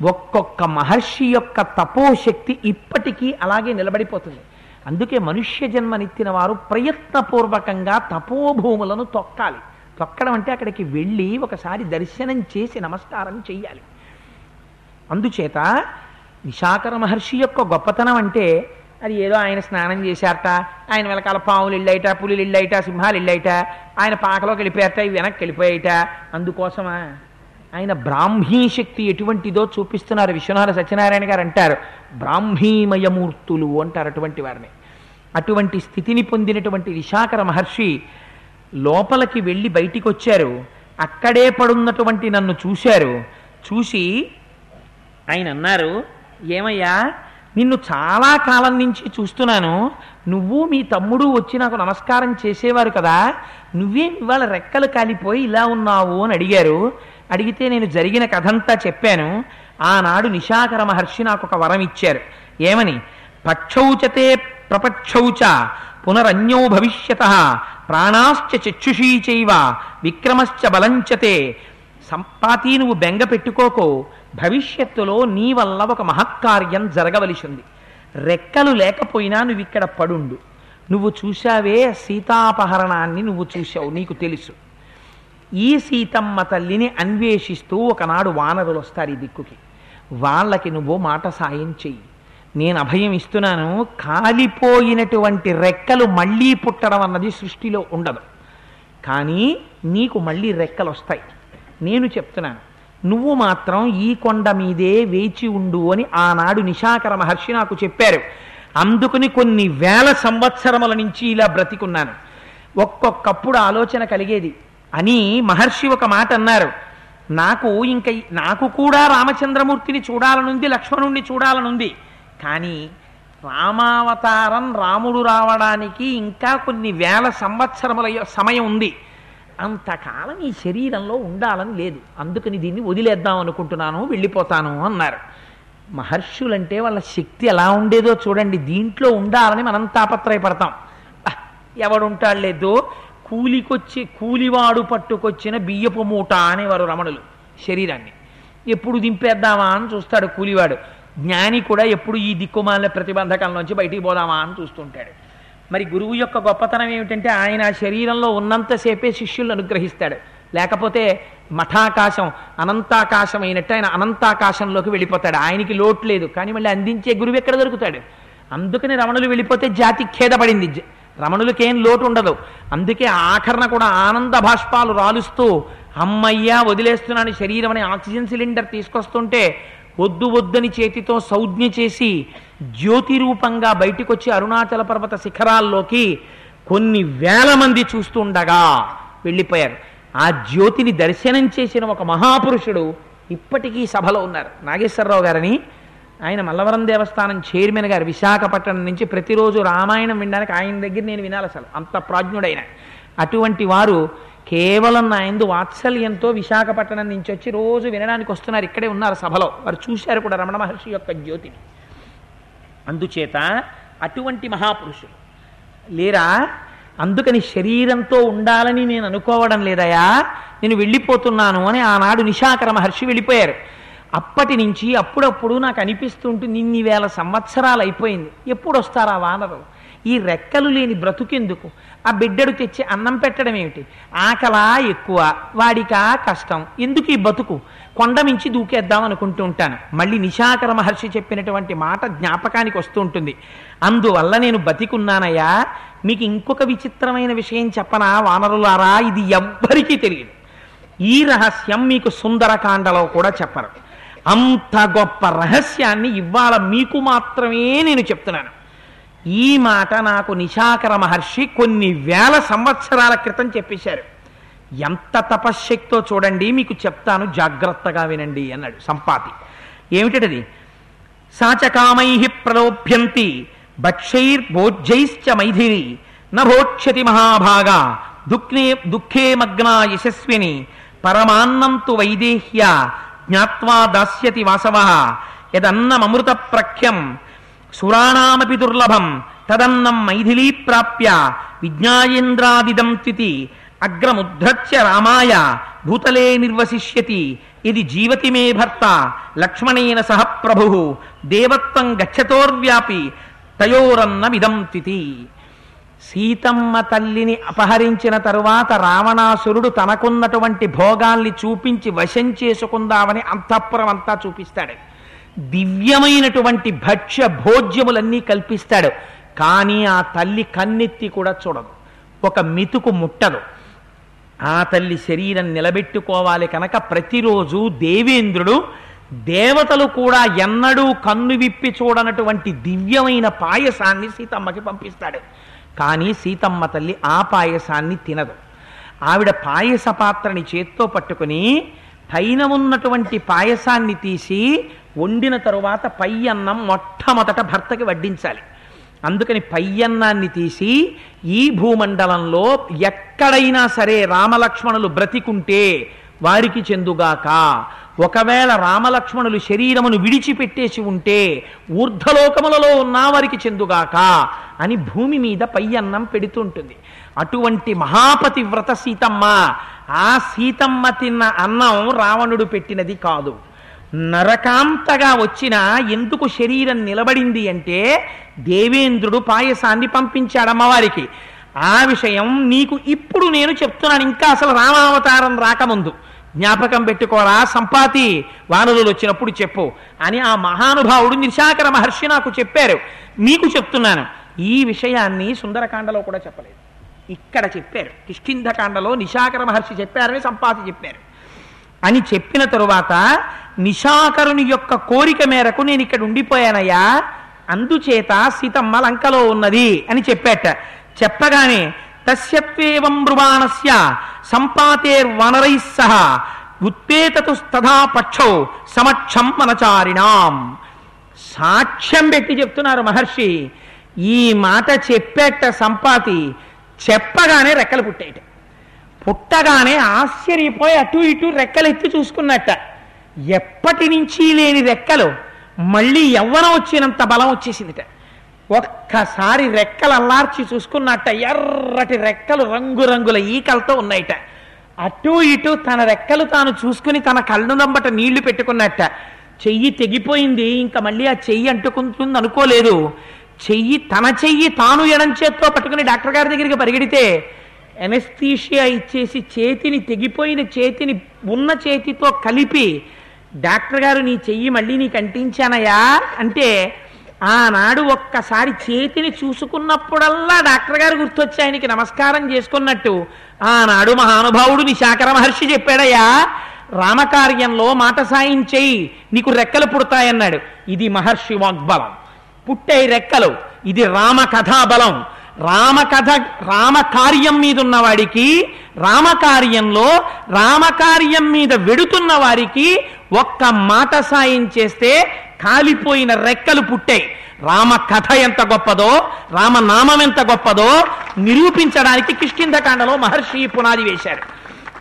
ఒక్కొక్క మహర్షి యొక్క తపోశక్తి ఇప్పటికీ అలాగే నిలబడిపోతుంది. అందుకే మనుష్య జన్మనిత్తిన వారు ప్రయత్నపూర్వకంగా తపోభూములను తొక్కాలి. తొక్కడం అంటే అక్కడికి వెళ్ళి ఒకసారి దర్శనం చేసి నమస్కారం చేయాలి అందుచేత విశాఖర మహర్షి యొక్క గొప్పతనం అంటే అది ఏదో ఆయన స్నానం చేశారట ఆయన వెనకాల పాములు ఇళ్ళైట పులులు ఇళ్ళైట సింహాలు ఇళ్ళైట ఆయన పాకలోకి వెళ్ళిపోయారట ఇవి వెనక్కి వెళ్ళిపోయాయిట అందుకోసమా? ఆయన బ్రాహ్మీ శక్తి ఎటువంటిదో చూపిస్తున్నారు. విశ్వనాథ సత్యనారాయణ గారు అంటారు బ్రాహ్మీమయమూర్తులు అంటారు అటువంటి వారిని. అటువంటి స్థితిని పొందినటువంటి విశాఖర మహర్షి లోపలికి వెళ్ళి బయటికి వచ్చారు అక్కడే పడున్నటువంటి నన్ను చూశారు. చూసి ఆయన అన్నారు ఏమయ్యా నిన్ను చాలా కాలం నుంచి చూస్తున్నాను. నువ్వు మీ తమ్ముడు వచ్చి నాకు నమస్కారం చేసేవారు కదా. నువ్వేం ఇవాళ రెక్కలు కాలిపోయి ఇలా ఉన్నావు అని అడిగారు. అడిగితే నేను జరిగిన కథంతా చెప్పాను. ఆనాడు నిశాకర మహర్షి నాకు ఒక వరం ఇచ్చారు. ఏమని? పక్షౌచతే ప్రపక్షౌచ పునరన్యో భవిష్యత ప్రాణాశ్చ చక్షుషీ చైవ విక్రమశ్చ బలంచతే. సంపాతి నువ్వు బెంగ పెట్టుకోకో. భవిష్యత్తులో నీ వల్ల ఒక మహత్కార్యం జరగవలసింది. రెక్కలు లేకపోయినా నువ్వు ఇక్కడ పడుండు. నువ్వు చూశావే సీతాపహరణాన్ని నువ్వు చూశావు నీకు తెలుసు. ఈ సీతమ్మ తల్లిని అన్వేషిస్తూ ఒకనాడు వానరులు వస్తారు ఈ దిక్కుకి. వాళ్ళకి నువ్వు మాట సాయం చెయ్యి. నేను అభయం ఇస్తున్నాను. కాలిపోయినటువంటి రెక్కలు మళ్ళీ పుట్టడం అన్నది సృష్టిలో ఉండదు. కానీ నీకు మళ్ళీ రెక్కలు వస్తాయి నేను చెప్తున్నాను. నువ్వు మాత్రం ఈ కొండ మీదే వేచి ఉండు అని ఆనాడు నిశాకర మహర్షి నాకు చెప్పారు. అందుకుని కొన్ని వేల సంవత్సరముల నుంచి ఇలా బ్రతికున్నాను. ఒక్కొక్కప్పుడు ఆలోచన కలిగేది. అని మహర్షి ఒక మాట అన్నారు. నాకు ఇంక నాకు కూడా రామచంద్రమూర్తిని చూడాలనుంది లక్ష్మణుణ్ణి చూడాలనుంది. కానీ రామావతారం రాముడు రావడానికి ఇంకా కొన్ని వేల సంవత్సరముల సమయం ఉంది. అంతకాలం ఈ శరీరంలో ఉండాలని లేదు. అందుకని దీన్ని వదిలేద్దాం అనుకుంటున్నాను వెళ్ళిపోతాను అన్నారు. మహర్షులంటే వాళ్ళ శక్తి ఎలా ఉండేదో చూడండి. దీంట్లో ఉండాలని మనం తాపత్రయపడతాం. ఎవడుంటాడు లేదు కూలికొచ్చి కూలివాడు పట్టుకొచ్చిన బియ్యపు మూట అనేవారు రమణులు శరీరాన్ని. ఎప్పుడు దింపేద్దామా అని చూస్తాడు కూలివాడు. జ్ఞాని కూడా ఎప్పుడు ఈ దిక్కుమాల ప్రతిబంధకాల బయటికి పోదామా అని చూస్తుంటాడు. మరి గురువు యొక్క గొప్పతనం ఏమిటంటే ఆయన శరీరంలో ఉన్నంతసేపే శిష్యులను అనుగ్రహిస్తాడు. లేకపోతే మఠాకాశం అనంతాకాశం అయినట్టు ఆయన అనంతాకాశంలోకి వెళ్ళిపోతాడు. ఆయనకి లోటు లేదు. కానీ మళ్ళీ అందించే గురువు ఎక్కడ దొరుకుతాడు? అందుకని రమణులు వెళ్ళిపోతే జాతి ఖేదపడింది. రమణులకేం లోటు ఉండదు అందుకే ఆఖరణ కూడా ఆనంద భాష్పాలు రాలుస్తూ అమ్మయ్యా వదిలేస్తున్నాను శరీరం అనే ఆక్సిజన్ సిలిండర్ తీసుకొస్తుంటే వద్దు వద్దని చేతితో సౌజ్ఞ చేసి జ్యోతి రూపంగా బయటికొచ్చి అరుణాచల పర్వత శిఖరాల్లోకి కొన్ని వేల మంది చూస్తుండగా వెళ్ళిపోయారు. ఆ జ్యోతిని దర్శనం చేసిన ఒక మహాపురుషుడు ఇప్పటికీ సభలో ఉన్నారు. నాగేశ్వరరావు గారని ఆయన మల్లవరం దేవస్థానం చైర్మన్ గారు విశాఖపట్నం నుంచి ప్రతిరోజు రామాయణం వినడానికి ఆయన దగ్గర నేను వినాలి అసలు. అంత ప్రాజ్ఞుడైన. అటువంటి వారు కేవలం నా ఎందు వాత్సల్యంతో విశాఖపట్నం నుంచి వచ్చి రోజు వినడానికి వస్తున్నారు. ఇక్కడే ఉన్నారు సభలో. వారు చూశారు కూడా రమణ మహర్షి యొక్క జ్యోతిని. అందుచేత అటువంటి మహాపురుషులు. లేరా? అందుకని శరీరంతో ఉండాలని నేను అనుకోవడం లేదయా? నేను వెళ్ళిపోతున్నాను అని ఆనాడు నిశాకర మహర్షి వెళ్ళిపోయారు. అప్పటి నుంచి అప్పుడప్పుడు నాకు అనిపిస్తుంటుంది ఇన్ని వేల సంవత్సరాలు అయిపోయింది. ఎప్పుడు వస్తారా వానరు? ఈ రెక్కలు లేని బ్రతుకెందుకు? ఆ బిడ్డడు తెచ్చి అన్నం పెట్టడం ఏమిటి? ఆకలా ఎక్కువ వాడికా కష్టం. ఎందుకు ఈ బతుకు? కొండ మించి దూకేద్దాం అనుకుంటూ ఉంటాను. మళ్ళీ నిశాకర మహర్షి చెప్పినటువంటి మాట జ్ఞాపకానికి వస్తూ ఉంటుంది అందువల్ల నేను బతికున్నానయ్యా. మీకు ఇంకొక విచిత్రమైన విషయం చెప్పనా వానరులారా? ఇది ఎవ్వరికీ తెలియదు. ఈ రహస్యం మీకు సుందరకాండలో కూడా చెప్పరు. అంత గొప్ప రహస్యాన్ని ఇవాళ మీకు మాత్రమే నేను చెప్తున్నాను. ఈ మాట నాకు నిశాకర మహర్షి కొన్ని వేల సంవత్సరాల క్రితం చెప్పేశారు. ఎంత తపశ్శక్తితో చూడండి మీకు చెప్తాను జాగ్రత్తగా వినండి అన్నాడు సంపాతి. ఏమిటది? సాచకామై ప్రలోభ్యంతి భక్షైర్భోజ్యైశ్చ మైథిలి నభోక్షతి మహాభాగా దుఃఖే దుఃఖే మగ్నా యశస్విని పరమాన్నంతు వైదేహ్య జ్ఞావా దాస్యతి వాసవ యదన్నమృత ప్రఖ్యం సురాణామపి దుర్లభం తదన్నం మైథిలీ ప్రాప్య విజ్ఞాయేంద్రాదిదం తితి అగ్రముద్ధృత్య రామాయ భూతలే నిర్వశిష్యతి ఇది జీవతి మే భర్త లక్ష్మణేన సహ ప్రభు దేవత్వం గచ్చతోర్వ్యాపి తయోరన్నమిదం తితి సీతమ్మ తల్లిని అపహరించిన తరువాత రావణాసురుడు తనకున్నటువంటి భోగాల్ని చూపించి వశం చేసుకుందామని అంతఃపురం అంతా చూపిస్తాడు. దివ్యమైనటువంటి భక్ష్య భోజ్యములన్నీ కల్పిస్తాడు. కానీ ఆ తల్లి కన్నెత్తి కూడా చూడదు. ఒక మితుకు ముట్టదు. ఆ తల్లి శరీరం నిలబెట్టుకోవాలి కనుక ప్రతిరోజు దేవేంద్రుడు దేవతలు కూడా ఎన్నడూ కన్ను విప్పి చూడనటువంటి దివ్యమైన పాయసాన్ని సీతమ్మకి పంపిస్తాడు. కానీ సీతమ్మ తల్లి ఆ పాయసాన్ని తినదు. ఆవిడ పాయస పాత్రని చేత్తో పట్టుకుని పైన ఉన్నటువంటి పాయసాన్ని తీసి వండిన తరువాత పై అన్నం మొట్టమొదట భర్తకి వడ్డించాలి. అందుకని పై అన్నాన్ని తీసి ఈ భూమండలంలో ఎక్కడైనా సరే రామలక్ష్మణులు బ్రతికుంటే వారికి చెందుగాక ఒకవేళ రామలక్ష్మణులు శరీరమును విడిచిపెట్టేసి ఉంటే ఊర్ధ్వలోకములలో ఉన్న వారికి చెందుగాక అని భూమి మీద పై అన్నం పెడుతుంటుంది. అటువంటి మహాపతి వ్రత సీతమ్మ. ఆ సీతమ్మ తిన్న అన్నం రావణుడు పెట్టినది కాదు. నరకాంతగా వచ్చిన ఎందుకు శరీరం నిలబడింది అంటే దేవేంద్రుడు పాయసాన్ని పంపించాడు అమ్మవారికి. ఆ విషయం నీకు ఇప్పుడు నేను చెప్తున్నాను. ఇంకా అసలు రామావతారం రాకముందు. జ్ఞాపకం పెట్టుకోరా సంపాతి. వానరులు వచ్చినప్పుడు చెప్పు. అని ఆ మహానుభావుడు నిశాకర మహర్షి నాకు చెప్పారు. మీకు చెప్తున్నాను. ఈ విషయాన్ని సుందరకాండలో కూడా చెప్పలేదు. ఇక్కడ చెప్పారు. కిష్కింధకాండలో నిశాకర మహర్షి చెప్పారని సంపాతి చెప్పారు. అని చెప్పిన తరువాత నిశాకరుని యొక్క కోరిక మేరకు నేను ఇక్కడ ఉండిపోయానయ్యా. అందుచేత సీతమ్మ లంకలో ఉన్నది అని చెప్పాట. చెప్పగానే తస్యత్వేవం బ్రువాణస్య సంపాతేర్వనరై సహ ఉత్పేతతుస్తథా పక్షౌ సమక్షం మనచారిణాం. సాక్ష్యం పెట్టి చెప్తున్నారు మహర్షి ఈ మాట చెప్పేట సంపాతి చెప్పగానే రెక్కలు పుట్టేట. పుట్టగానే ఆశ్చర్యపోయి అటు ఇటు రెక్కలు ఎత్తి చూసుకున్నట్ట. ఎప్పటి నుంచి లేని రెక్కలు మళ్ళీ యవ్వనం వచ్చినంత బలం వచ్చేసిందిట. ఒక్కసారి రెక్కలు అల్లార్చి చూసుకున్నట్ట ఎర్రటి రెక్కలు రంగురంగుల ఈకలతో ఉన్నాయిట. అటు ఇటు తన రెక్కలు తాను చూసుకుని తన కళ్ళు నంబట నీళ్ళు పెట్టుకున్నట్ట. చెయ్యి తెగిపోయింది ఇంకా మళ్ళీ ఆ చెయ్యి అంటుకుంటుంది అనుకోలేదు చెయ్యి తన చెయ్యి తాను ఎడం చేత్తో పట్టుకుని డాక్టర్ గారి దగ్గరికి పరిగెడితే ఎనస్థీషియా ఇచ్చేసి చేతిని తెగిపోయిన చేతిని ఉన్న చేతితో కలిపి డాక్టర్ గారు నీ చెయ్యి మళ్ళీ నీకు అంటించానయా అంటే ఆనాడు ఒక్కసారి చేతిని చూసుకున్నప్పుడల్లా డాక్టర్ గారు గుర్తొచ్చి ఆయనకి నమస్కారం చేసుకున్నట్టు. ఆనాడు మహానుభావుడు నిశాకర మహర్షి చెప్పాడయ్యా రామకార్యంలో మాట సాయం చేయి నీకు రెక్కలు పుడతాయన్నాడు. ఇది మహర్షి వాగ్బలం. పుట్టే రెక్కలు ఇది రామకథాబలం. రామకథ రామకార్యం మీద ఉన్నవాడికి రామకార్యంలో రామకార్యం మీద వెడుతున్న వారికి ఒక్క మాట సాయం చేస్తే కాలిపోయిన రెక్కలు పుట్టాయి రామ కథ ఎంత గొప్పదో రామనామం ఎంత గొప్పదో నిరూపించడానికి కిష్కింధకాండలో మహర్షి పునాది వేశారు.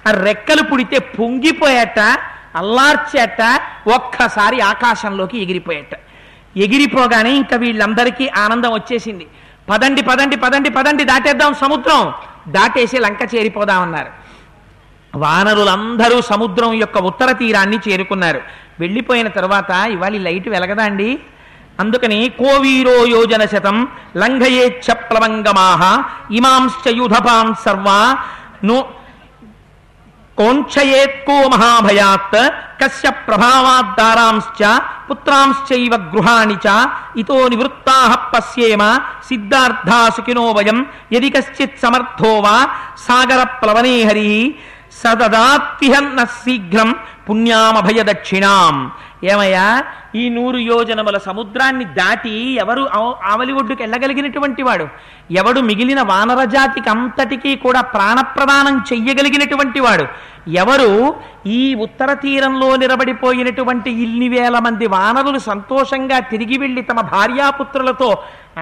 ఆ రెక్కలు పుడితే పొంగిపోయేట అల్లార్చేట ఒక్కసారి ఆకాశంలోకి ఎగిరిపోయేట. ఎగిరిపోగానే ఇంకా వీళ్ళందరికీ ఆనందం వచ్చేసింది. పదండి పదండి పదండి పదండి దాటేద్దాం సముద్రం. దాటేసి లంక చేరిపోదామన్నారు. వానరులందరూ సముద్రం యొక్క ఉత్తర తీరాన్ని చేరుకున్నారు. వెళ్ళిపోయిన తర్వాత ఇవాళ లైట్ వెలగదా అండి? అందుకని కోవీరో యోజన శతం లంఘయేచ్ఛ ప్లవంగమాహ ఇమాంశ్చయుధపాం సర్వా. ను కోంక్షయేత్కో మహాభయాత్ కస్య ప్రభావాద్దారాంశ్చ పుత్రాంశ్చైవ గృహాణి చ ఇతో నివృత్తా పశ్యేమ సిద్ధార్థా సుఖినో వయం యది కశ్చిత్ సమర్థో వా సాగర ప్లవనే హరి సదదాత్తిహన్న శీఘ్రం పుణ్యామభయ దక్షిణాం ఏమయ్యా? ఈ నూరు యోజనముల సముద్రాన్ని దాటి ఎవరు ఆవలి ఒడ్డుకు వెళ్ళగలిగినటువంటి వాడు ఎవడు మిగిలిన వానర జాతికి అంతటికీ కూడా ప్రాణప్రదానం చెయ్యగలిగినటువంటి వాడు ఎవరు ఈ ఉత్తర తీరంలో నిలబడిపోయినటువంటి ఇన్ని వేల మంది వానరులు సంతోషంగా తిరిగి వెళ్ళి తమ భార్యాపుత్రులతో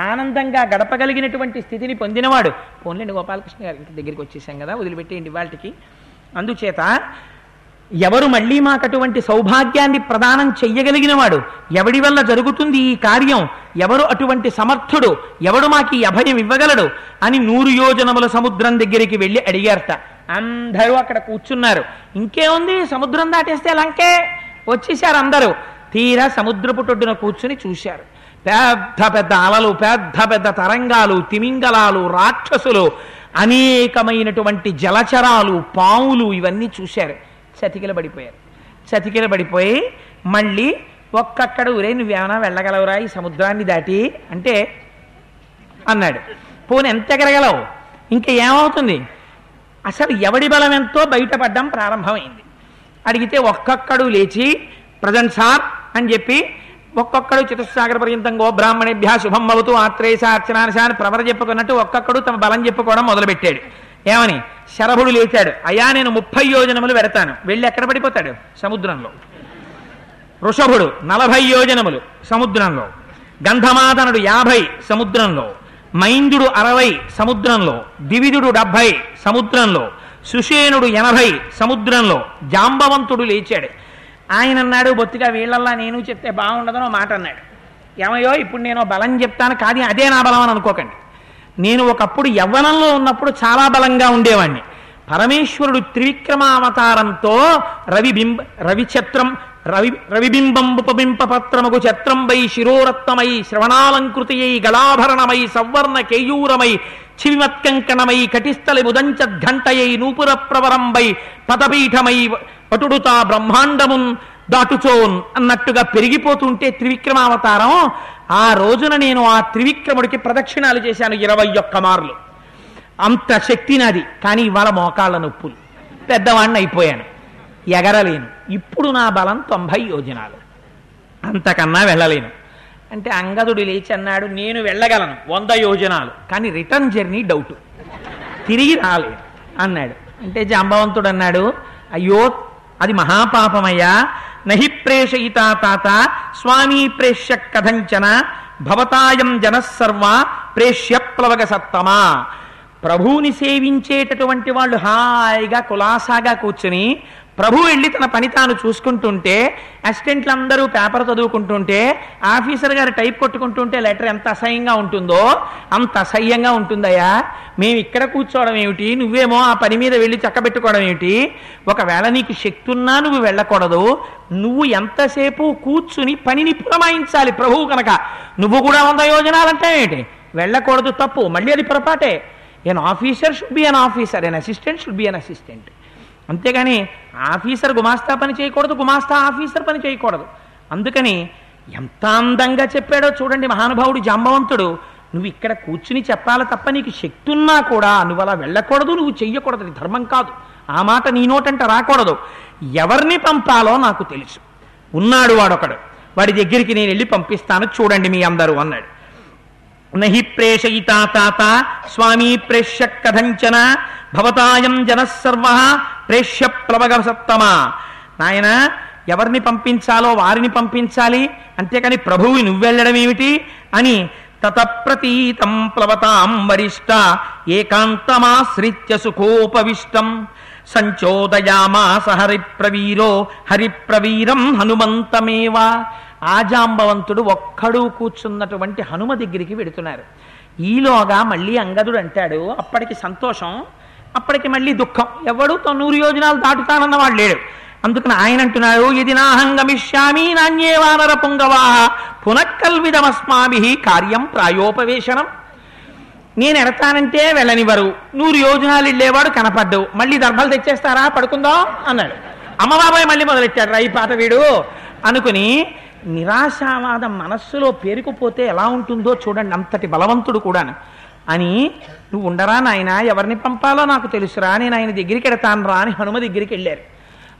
ఆనందంగా గడపగలిగినటువంటి స్థితిని పొందినవాడు? పోన్లేండి గోపాలకృష్ణ గారి దగ్గరికి వచ్చేసాం కదా వదిలిపెట్టేయండి వాళ్ళకి అందుచేత ఎవరు మళ్ళీ మాకు అటువంటి సౌభాగ్యాన్ని ప్రదానం చెయ్యగలిగిన వాడు ఎవడి వల్ల జరుగుతుంది ఈ కార్యం? ఎవరు అటువంటి సమర్థుడు? ఎవడు మాకు అభయం ఇవ్వగలడు? అని నూరు యోజనముల సముద్రం దగ్గరికి వెళ్ళి అడిగారట. అందరూ అక్కడ కూర్చున్నారు. ఇంకేముంది? సముద్రం దాటేస్తే లంకే? వచ్చేసారు అందరూ. తీరా సముద్రపు టొడ్డున కూర్చుని చూశారు. పెద్ద పెద్ద అలలు పెద్ద పెద్ద తరంగాలు తిమింగలాలు రాక్షసులు అనేకమైనటువంటి జలచరాలు పావులు ఇవన్నీ చూశారు. చతికిల పడిపోయారు చతికిల పడిపోయి మళ్ళీ ఒక్కక్కడ ఊరే నువ్వేమైనా వెళ్ళగలవురా ఈ సముద్రాన్ని దాటి అంటే అన్నాడు. పోనీ ఎంత ఎగరగలవు? ఇంకా ఏమవుతుంది? అసలు ఎవడి బలం ఎంతో బయటపడడం ప్రారంభమైంది. అడిగితే ఒక్కొక్కడు లేచి ప్రజెంట్ సార్ అని చెప్పి ఒక్కొక్కడు చతుస్సాగర పర్యంతం గో బ్రాహ్మణేభ్య శుభం అవుతూ ఆత్రేయ అర్చనానస అని ప్రవర చెప్పుకున్నట్టు ఒక్కొక్కడు తమ బలం చెప్పుకోవడం మొదలుపెట్టాడు. ఏమని? శరభుడు లేచాడు. అయ్యా నేను ముప్పై యోజనములు పెడతాను. వెళ్ళి ఎక్కడ పడిపోతాడు? సముద్రంలో. వృషభుడు నలభై యోజనములు సముద్రంలో. గంధమాదనుడు యాభై సముద్రంలో. మైందుడు అరవై సముద్రంలో. దివిదుడు డెబ్భై సముద్రంలో. సుషేనుడు ఎనభై సముద్రంలో. జాంబవంతుడు లేచాడు. ఆయన అన్నాడు బొత్తిగా వీళ్ళల్లా నేను చెప్తే బాగుండదనో మాట అన్నాడు. ఏమయ్యో ఇప్పుడు నేను బలం చెప్తాను. కానీ అదే నా బలం అని అనుకోకండి. నేను ఒకప్పుడు యవ్వనంలో ఉన్నప్పుడు చాలా బలంగా ఉండేవాణ్ణి. పరమేశ్వరుడు త్రివిక్రమావతారంతో రవిబింబ రవిచత్రం రవిఛత్రం రవి రవిబింబంబుపబింప పత్రముగు ఛత్రంబై శిరోరత్నమై శ్రవణాలంకృతియై గళాభరణమై సవర్ణ కేయూరమై చివిమత్కంకణమై కటిస్థలి ముదంచద్ఘంటయై నూపుర ప్రవరంబై పదపీఠమై పటుడుతా బ్రహ్మాండమున్ దాటుచోన్ అన్నట్టుగా పెరిగిపోతుంటే త్రివిక్రమావతారం ఆ రోజున నేను ఆ త్రివిక్రముడికి ప్రదక్షిణాలు చేశాను ఇరవై ఒక్క మార్లు. అంత శక్తి నాది కానీ ఇవాళ మోకాళ్ళ నొప్పులు. పెద్దవాడిని అయిపోయాను. ఎగరలేను. ఇప్పుడు నా బలం తొంభై యోజనాలు. అంతకన్నా వెళ్ళలేను. అంటే అంగదుడు లేచి అన్నాడు నేను వెళ్ళగలను. వంద యోజనాలు. కానీ రిటర్న్ జర్నీ డౌట్. తిరిగి రాలేను అన్నాడు. అంటే జాంబవంతుడు అన్నాడు అయ్యో అది మహాపాపమయ్యా. నహి ప్రేషయిత తాత స్వామీ ప్రేష్య కథంచన భవతాయం జనసర్వ ప్రేష్య ప్లవగ సత్తమా. ప్రభువుని సేవించేటటువంటి వాళ్ళు హాయిగా కులాసాగా కూర్చుని ప్రభు వెళ్ళి తన పని తాను చూసుకుంటుంటే అసిస్టెంట్లు అందరూ పేపర్ చదువుకుంటుంటే ఆఫీసర్ గారు టైప్ కొట్టుకుంటుంటే లెటర్ ఎంత అసహ్యంగా ఉంటుందో అంత అసహ్యంగా ఉంటుందయ్యా. మేము ఇక్కడ కూర్చోవడం ఏమిటి? నువ్వేమో ఆ పని మీద వెళ్ళి చక్కబెట్టుకోవడం ఏమిటి? ఒకవేళ నీకు శక్తి ఉన్నా నువ్వు వెళ్ళకూడదు. నువ్వు ఎంతసేపు కూర్చుని పనిని పురమాయించాలి ప్రభువు కనుక నువ్వు కూడా వంద యోజనాలంటే ఏంటి వెళ్ళకూడదు తప్పు. మళ్ళీ అది పొరపాటే. An officer should be an officer an assistant should be an assistant అంతేగాని ఆఫీసర్ గుమాస్తా పని చేయకూడదు గుమాస్తా ఆఫీసర్ పని చేయకూడదు. అందుకని ఎంత అందంగా చెప్పాడో చూడండి మహానుభావుడు జాంబవంతుడు. నువ్వు ఇక్కడ కూర్చుని చెప్పాలి తప్ప నీకు శక్తి ఉన్నా కూడా నువ్వు అలా వెళ్ళకూడదు నువ్వు చెయ్యకూడదు అది ధర్మం కాదు. ఆ మాట నీ నోటంట రాకూడదు. ఎవరిని పంపాలో నాకు తెలుసు. ఉన్నాడు వాడొకడు. వాడి దగ్గరికి నేను వెళ్ళి పంపిస్తాను చూడండి మీ అందరూ అన్నాడు. నహి ప్రేషయితా తాత స్వామీ ప్రేష్య కథంచన భవతాయం జనసర్వ ప్రేష్య ప్లవగ సప్తమ నాయన ఎవరిని పంపించాలో వారిని పంపించాలి అంతేకాని ప్రభువు నువ్వెళ్ళడం ఏమిటి అని తతప్రతీతం ప్లవతాం వరిష్ట ఏకాంతమాశ్రిత్య సుఖోపవిష్టం. సంచోదయామాస హరిప్రవీరో హరిప్రవీరం హనుమంతమేవా. ఆజాంబవంతుడు ఒక్కడు కూర్చున్నటువంటి హనుమ దగ్గరికి వెడుతున్నారు. ఈలోగా మళ్ళీ అంగదుడు అంటాడు అప్పటికి సంతోషం అప్పటికి మళ్ళీ దుఃఖం. ఎవడు తొన్నూరు యోజనాలు దాటుతానన్న వాడు లేడు. అందుకని ఆయన అంటున్నాడు ఇది నాహంగమిష్యామి నాణ్యే వానర పుంగవా పునఃకల్విదమస్మాభి కార్యం ప్రాయోపవేశనం. నేను ఎడతానంటే వెళ్ళనివ్వరు. నూరు యోజనాలు వెళ్ళేవాడు కనపడ్డు. మళ్ళీ దర్భలు తెచ్చేస్తారా? పడుకుందాం అన్నాడు. అమ్మబాబాయ్ మళ్ళీ మొదలెట్టాడు రై పాత వీడు? అనుకుని నిరాశావాదం మనస్సులో పేరుకుపోతే ఎలా ఉంటుందో చూడండి అంతటి బలవంతుడు కూడాను. అని నువ్వు ఉండరా నాయన ఎవరిని పంపాలో నాకు తెలుసురా నేను ఆయన దగ్గరికి వెడతాను రా అని హనుమ దగ్గరికి వెళ్ళారు.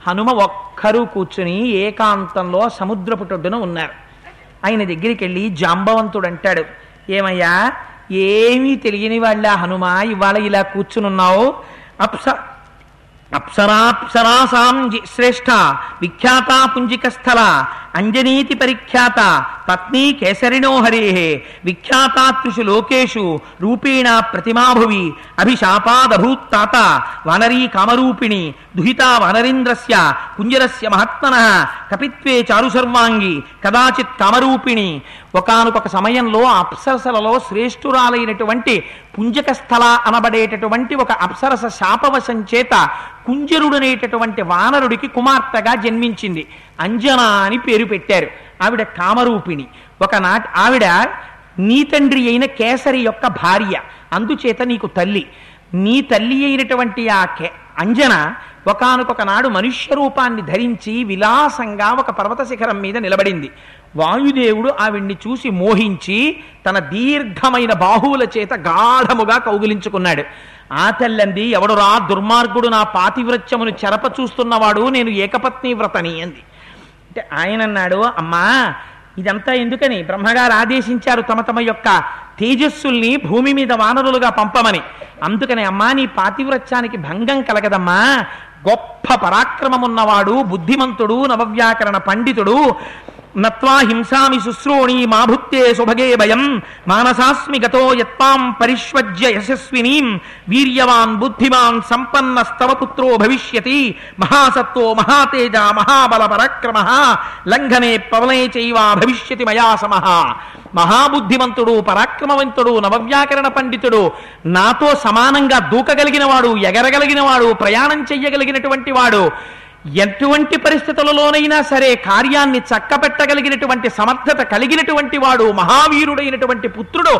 హనుమ ఒక్కరు కూర్చుని ఏకాంతంలో సముద్రపుటొడ్డున ఉన్నారు. ఆయన దగ్గరికి వెళ్ళి జాంబవంతుడు అంటాడు ఏమయ్యా ఏమీ తెలియని వాళ్ళ హనుమ ఇవాళ ఇలా కూర్చునున్నావు? అప్స అప్సరాప్సరాసాం శ్రేష్ఠ విఖ్యాత పుంజిక స్థల అంజనీతి పరిఖ్యాత పత్ని కేసరిణో హరే విఖ్యాతాత్రిషు లోకేషు రూపేణ ప్రతిమాభువి అభిశాపాదభూత్తాత వానరీ కామరూపిణి దుహితా వానరీంద్రస్య కుంజరస్య మహాత్మన కపిత్వే చారు సర్వాంగి కదాచిత్ కామరూపిణి. ఒకనొక సమయంలో అప్సరసలలో శ్రేష్ఠురాలైనటువంటి పుంజక స్థల అనబడేటటువంటి ఒక అప్సరస శాపవశం చేత కుంజరుడనేటటువంటి వానరుడికి కుమార్తెగా జన్మించింది. అంజనా అని పేరు పెట్టారు. ఆవిడ కామరూపిణి. ఒకనాటి ఆవిడ నీ తండ్రి అయిన కేసరి యొక్క భార్య. అందుచేత నీకు తల్లి. నీ తల్లి అయినటువంటి ఆ కే అంజన ఒకనొక నాడు మనుష్య రూపాన్ని ధరించి విలాసంగా ఒక పర్వత శిఖరం మీద నిలబడింది. వాయుదేవుడు ఆవిడ్ని చూసి మోహించి తన దీర్ఘమైన బాహువుల చేత గాఢముగా కౌగిలించుకున్నాడు. ఆ తల్లంది ఎవడురా దుర్మార్గుడు నా పాతివ్రత్యమును చెరప చూస్తున్నవాడు నేను ఏకపత్ని వ్రతని అంది. అంటే ఆయన అన్నాడు అమ్మా ఇదంతా ఎందుకని? బ్రహ్మగారు ఆదేశించారు తమ తమ యొక్క తేజస్సుల్ని భూమి మీద వానరులుగా పంపమని. అందుకని అమ్మా నీ పాతివ్రత్యానికి భంగం కలగదమ్మా. గొప్ప పరాక్రమమున్నవాడు బుద్ధిమంతుడు నవవ్యాకరణ పండితుడు నత్వా హింసామి శుశ్రోణి మాభుత్తే సుభగే భయం. మానసాస్మి గతో యత్పాం పరిష్వజ్య యశస్వినీం. వీర్యవాన్ బుద్ధిమాన్ సంపన్న స్తవపుత్రో భవిష్యతి. మహాసత్వో మహాతేజ మహాబల పరాక్రమ లంఘనే పవనే చైవ భవిష్యతి మయా సమహ మహాబుద్ధిమంతుడు పరాక్రమవంతుడు నవవ్యాకరణ పండితుడు నాతో సమానంగా దూకగలిగిన వాడు ఎగరగలిగిన వాడు ప్రయాణం చెయ్యగలిగినటువంటి వాడు ఎటువంటి పరిస్థితులలోనైనా సరే కార్యాన్ని చక్కబెట్టగలిగినటువంటి సమర్థత కలిగినటువంటి వాడు మహావీరుడైనటువంటి పుత్రుడు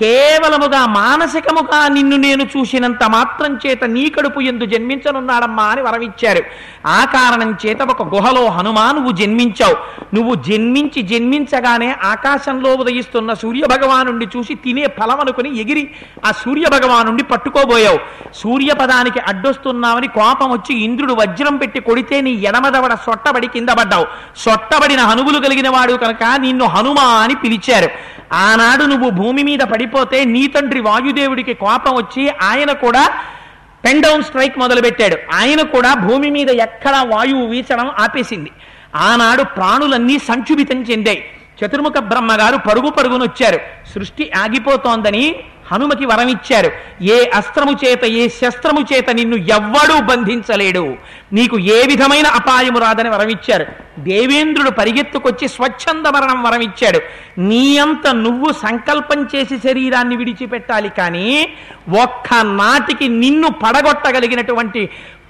కేవలముగా మానసికముగా నిన్ను నేను చూసినంత మాత్రం చేత నీ కడుపు ఎందు జన్మించనున్నాడమ్మా అని వరమిచ్చారు. ఆ కారణం చేత ఒక గుహలో హనుమా నువ్వు జన్మించావు. నువ్వు జన్మించి జన్మించగానే ఆకాశంలో ఉదయిస్తున్న సూర్య భగవానుండి చూసి తినే ఫలం అనుకుని ఎగిరి ఆ సూర్య భగవానుండి పట్టుకోబోయావు. సూర్యపదానికి అడ్డొస్తున్నామని కోపం వచ్చి ఇంద్రుడు వజ్రం పెట్టి కొడితే నీ ఎడమదవడ సొట్టబడి కింద పడ్డావు. సొట్టబడిన హనువులు కలిగిన వాడు కనుక నిన్ను హనుమా అని పిలిచారు. ఆనాడు నువ్వు భూమి మీద పడి పడిపోతే నీ తండ్రి వాయుదేవుడికి కోపం వచ్చి ఆయన కూడా పెన్ డౌన్ స్ట్రైక్ మొదలుపెట్టాడు. ఆయన కూడా భూమి మీద ఎక్కడా వాయువు వీచడం ఆపేసింది. ఆనాడు ప్రాణులన్నీ సంక్షుభితం చెందాయి. చతుర్ముఖ బ్రహ్మగారు పరుగు పరుగునొచ్చారు. సృష్టి ఆగిపోతోందని హనుమకి వరమిచ్చారు ఏ అస్త్రము చేత ఏ శస్త్రము చేత నిన్ను ఎవ్వడూ బంధించలేడు. నీకు ఏ విధమైన అపాయము రాదని వరమిచ్చారు దేవేంద్రుడు పరిగెత్తుకొచ్చి స్వచ్ఛంద మరణం వరమిచ్చాడు నీ అంత నువ్వు సంకల్పం చేసి శరీరాన్ని విడిచిపెట్టాలి కానీ ఒక్క నాటికి నిన్ను పడగొట్టగలిగినటువంటి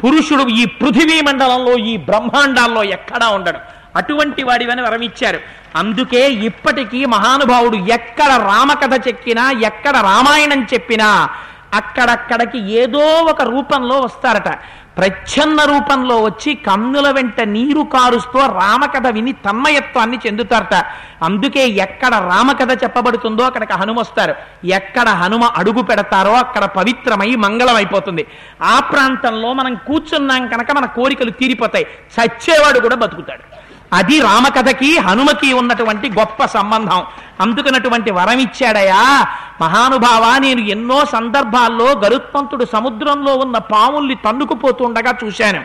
పురుషుడు ఈ పృథివీ మండలంలో ఈ బ్రహ్మాండాల్లో ఎక్కడా ఉండడు. అటువంటి వాడివని వరమిచ్చారు. అందుకే ఇప్పటికీ మహానుభావుడు ఎక్కడ రామకథ చెక్కినా ఎక్కడ రామాయణం చెప్పినా అక్కడక్కడికి ఏదో ఒక రూపంలో వస్తారట. ప్రచ్ఛన్న రూపంలో వచ్చి కన్నుల వెంట నీరు కారుస్తూ రామకథ విని తన్మయత్వాన్ని చెందుతారట. అందుకే ఎక్కడ రామకథ చెప్పబడుతుందో అక్కడికి హనుమ వస్తారు. ఎక్కడ హనుమ అడుగు పెడతారో అక్కడ పవిత్రమై మంగళమైపోతుంది. ఆ ప్రాంతంలో మనం కూర్చున్నాం కనుక మన కోరికలు తీరిపోతాయి. చచ్చేవాడు కూడా బతుకుతాడు. అది రామకథకి హనుమకి ఉన్నటువంటి గొప్ప సంబంధం. అందుకున్నటువంటి వరం ఇచ్చాడయా? మహానుభావ నేను ఎన్నో సందర్భాల్లో గరుత్మంతుడు సముద్రంలో ఉన్న పాముల్ని తన్నుకుపోతుండగా చూశాను.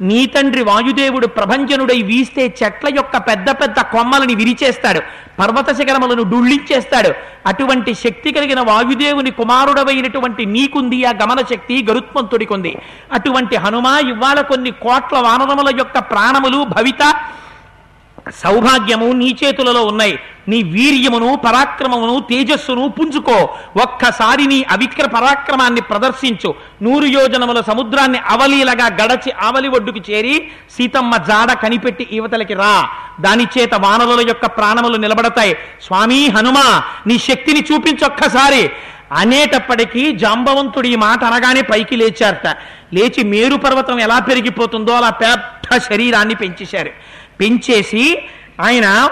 నీ తండ్రి వాయుదేవుడు ప్రభంజనుడై వీస్తే చెట్ల యొక్క పెద్ద పెద్ద కొమ్మలని విరిచేస్తాడు. పర్వత శిఖరములను డుళ్ళించేస్తాడు. అటువంటి శక్తి కలిగిన వాయుదేవుని కుమారుడవైనటువంటి నీకుంది. ఆ గమన శక్తి గరుత్మంతుడికుంది. అటువంటి హనుమా ఇవాళ కొన్ని కోట్ల వానరముల యొక్క ప్రాణములు భవిత సౌభాగ్యము నీ చేతులలో ఉన్నాయి. నీ వీర్యమును పరాక్రమమును తేజస్సును పుంజుకో. ఒక్కసారి నీ అవిక్ర పరాక్రమాన్ని ప్రదర్శించు. నూరు యోజనముల సముద్రాన్ని అవలీలగా గడచి ఆవలి ఒడ్డుకు చేరి సీతమ్మ జాడ కనిపెట్టి ఈవతలకి రా. దాని చేత వానరుల యొక్క ప్రాణములు నిలబడతాయి. స్వామి హనుమా నీ శక్తిని చూపించొక్కసారి. అనేటప్పటికీ జాంబవంతుడు ఈ మాట అనగానే పైకి లేచారట. లేచి మేరు పర్వతం ఎలా పెరిగిపోతుందో అలా పెద్ద శరీరాన్ని పెంచేశారు. పెంచేసి ఆయన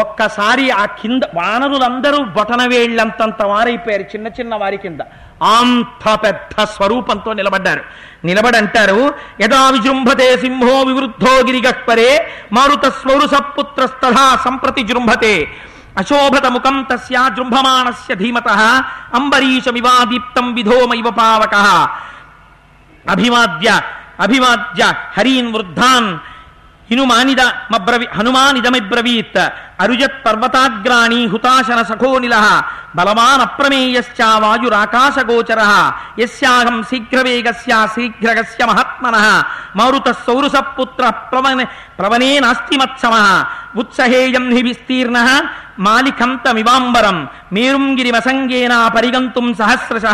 ఒక్కసారి ఆ కింద వానరులందరూ బొటన వేళ్ళంతంత వారైపోయారు చిన్న చిన్న వారి కింద. అంత పెద్ద స్వరూపంతో నిలబడ్డారు. నిలబడంటారు యథా విజృంభతే సింహో వివృద్ధో గిరిగక్పరే మారుత స్వరుసపుత్రస్తథా సంప్రతి జృంభతే. అశోభత ముఖం తస్యా జృంభమాణస్య ధీమత అంబరీషమివాదీప్తం విధోమైవ పావక. అభివాద్య అభివాద్య హరీన్ వృద్ధాన్ హినుమానిద మబ్రవి హనుమానిదమిబ్రవీత్ అరుజత్ పర్వతాగ్రాణి హుతాశన సఖోనిల బలవాన్ అప్రమేయశ్చావాయురాకాశగోచర యస్యాహం శీఘ్రవేగస్య శీఘ్రగస్య మహాత్మన మారుత సౌరుస పుత్ర ప్లవన ప్లవనే నాస్తి మత్సమ ఉత్సహేయం హి విస్తీర్ణ మాలికంతమివాంబరం మేరుంగిరిమసంగేన పరిగంతుం సహస్రశ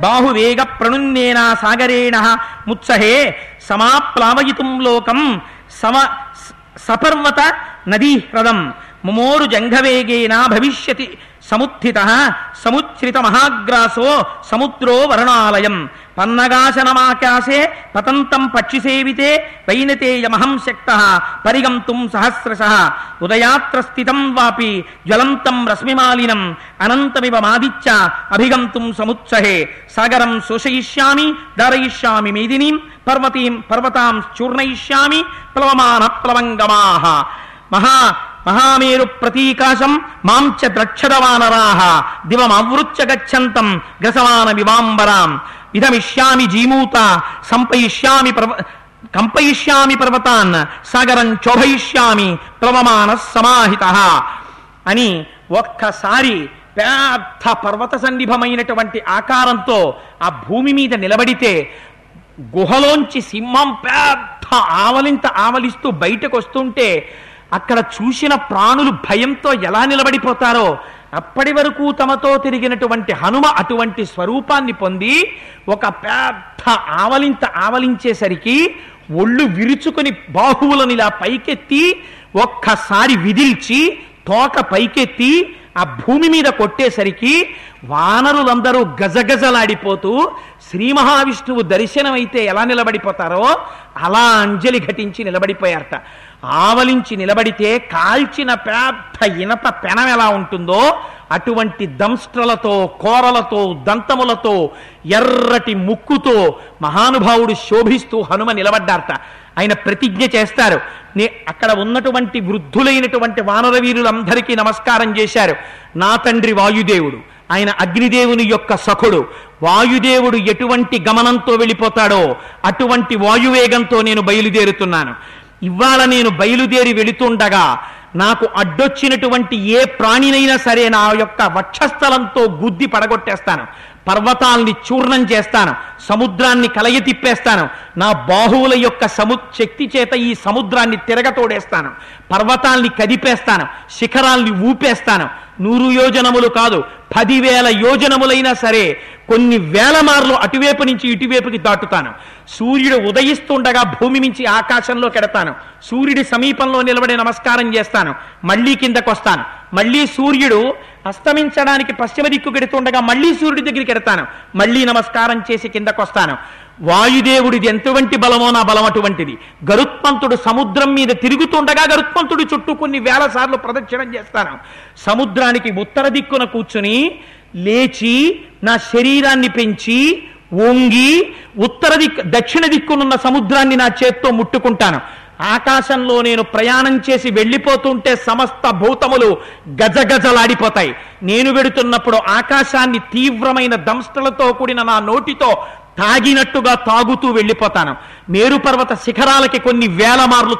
బాహువేగ ప్రణున్నేనా సాగరేణ ముత్సహే సమాప్లావయితుం లోకం సమ సపర్వత నదీ హ్రదం ముమోరు జంఘవేగేన భవిష్యతి సముత్థిత సముచ్ఛ్రిత మహాగ్రాసో సముద్రో వరుణాలయం. పన్నగాశనమాకాశే పతంతం పక్షిసేవితే వైనతేయమహం శక్త పరిగంతుం సహస్రశ. ఉదయాత్రస్థితం వాపి జ్వలంతం రశ్మిమాలినం అనంతమివ మాదిత్య అభిగంతుం సముత్సహే. సాగరం శోషయిష్యామి ధారయిష్యామి మేదినీం పర్వతీం పర్వతాం చూర్ణయిష్యామి ప్లవమాన ప్లవంగమాహ మహా మహామేరు ప్రతీకాశం మాం చ ద్రక్షదవానరాహ దివమవృత్య గచ్చంతం గ్రసమాన వివాంబరాం. ఇదమిష్యామి జీమూత సంపయిష్యామి ప్రవ కంపయిష్యామి పర్వతాన్ సాగరం చోభయిష్యామి ప్రవమాన సమాహిత. అని ఒక్కసారి పెద్ద పర్వత సన్నిభమైనటువంటి ఆకారంతో ఆ భూమి మీద నిలబడితే గుహలోంచి సింహం పెద్ద ఆవలింత ఆవలిస్తూ బయటకు వస్తుంటే అక్కడ చూసిన ప్రాణులు భయంతో ఎలా నిలబడిపోతారో అప్పటి వరకు తమతో తిరిగినటువంటి హనుమ అటువంటి స్వరూపాన్ని పొంది ఒక పెద్ద ఆవలింత ఆవలించేసరికి ఒళ్ళు విరుచుకొని బాహువులను ఇలా పైకెత్తి ఒక్కసారి విదిల్చి తోక పైకెత్తి ఆ భూమి మీద కొట్టేసరికి వానరులందరూ గజగజలాడిపోతూ శ్రీ మహావిష్ణువు దర్శనమైతే ఎలా నిలబడిపోతారో అలా అంజలి ఘటించి నిలబడిపోయారట. ఆవలించి నిలబడితే కాల్చిన పెద్ద ఇనప పెనం ఎలా ఉంటుందో అటువంటి దంస్ట్రలతో కోరలతో దంతములతో ఎర్రటి ముక్కుతో మహానుభావుడు శోభిస్తూ హనుమ నిలబడ్డారట. ఆయన ప్రతిజ్ఞ చేస్తారు. నే అక్కడ ఉన్నటువంటి వృద్ధులైనటువంటి వానర వీరులందరికీ నమస్కారం చేశారు. నా తండ్రి వాయుదేవుడు ఆయన అగ్నిదేవుని యొక్క సఖుడు. వాయుదేవుడు ఎటువంటి గమనంతో వెళ్ళిపోతాడో అటువంటి వాయువేగంతో నేను బయలుదేరుతున్నాను. ఇవాళ నేను బయలుదేరి వెళుతుండగా నాకు అడ్డొచ్చినటువంటి ఏ ప్రాణినైనా సరే నా యొక్క వక్షస్థలంతో గుద్ది పడగొట్టేస్తాను. పర్వతాల్ని చూర్ణం చేస్తాను సముద్రాన్ని కలయి తిప్పేస్తాను నా బాహువుల యొక్క సము శక్తి చేత ఈ సముద్రాన్ని తిరగతోడేస్తాను పర్వతాల్ని కదిపేస్తాను శిఖరాల్ని ఊపేస్తాను. నూరు యోజనములు కాదు పదివేల యోజనములైనా సరే కొన్ని వేల మార్లు అటువైపు నుంచి ఇటువైపుకి దాటుతాను. సూర్యుడు ఉదయిస్తుండగా భూమి నుంచి ఆకాశంలో కెడతాను. సూర్యుడి సమీపంలో నిలబడి నమస్కారం చేస్తాను. మళ్ళీ కిందకు వస్తాను మళ్ళీ సూర్యుడు అస్తమించడానికి పశ్చిమ దిక్కు పెడుతుండగా మళ్ళీ సూర్యుడి దగ్గరికి ఎడతాను. మళ్ళీ నమస్కారం చేసి కిందకు వస్తాను. వాయుదేవుడిది ఎంతవంటి బలమో నా బలం అటువంటిది. గరుత్మంతుడు సముద్రం మీద తిరుగుతుండగా గరుత్మంతుడు చుట్టూ కొన్ని వేల సార్లు ప్రదక్షిణం చేస్తాను. సముద్రానికి ఉత్తర దిక్కున కూర్చుని లేచి నా శరీరాన్ని పెంచి వంగి ఉత్తర దిక్కు దక్షిణ దిక్కునున్న సముద్రాన్ని నా చేత్తో ముట్టుకుంటాను. ఆకాశంలో నేను ప్రయాణం చేసి వెళ్ళిపోతుంటే సమస్త భూతములు గజగజలాడిపోతాయి. నేను వెడుతున్నప్పుడు ఆకాశాన్ని తీవ్రమైన దంష్టలతో కూడిన నా నోటితో తాగినట్టుగా తాగుతూ వెళ్ళిపోతాను. మేరుపర్వత శిఖరాలకి కొన్ని వేల మార్లు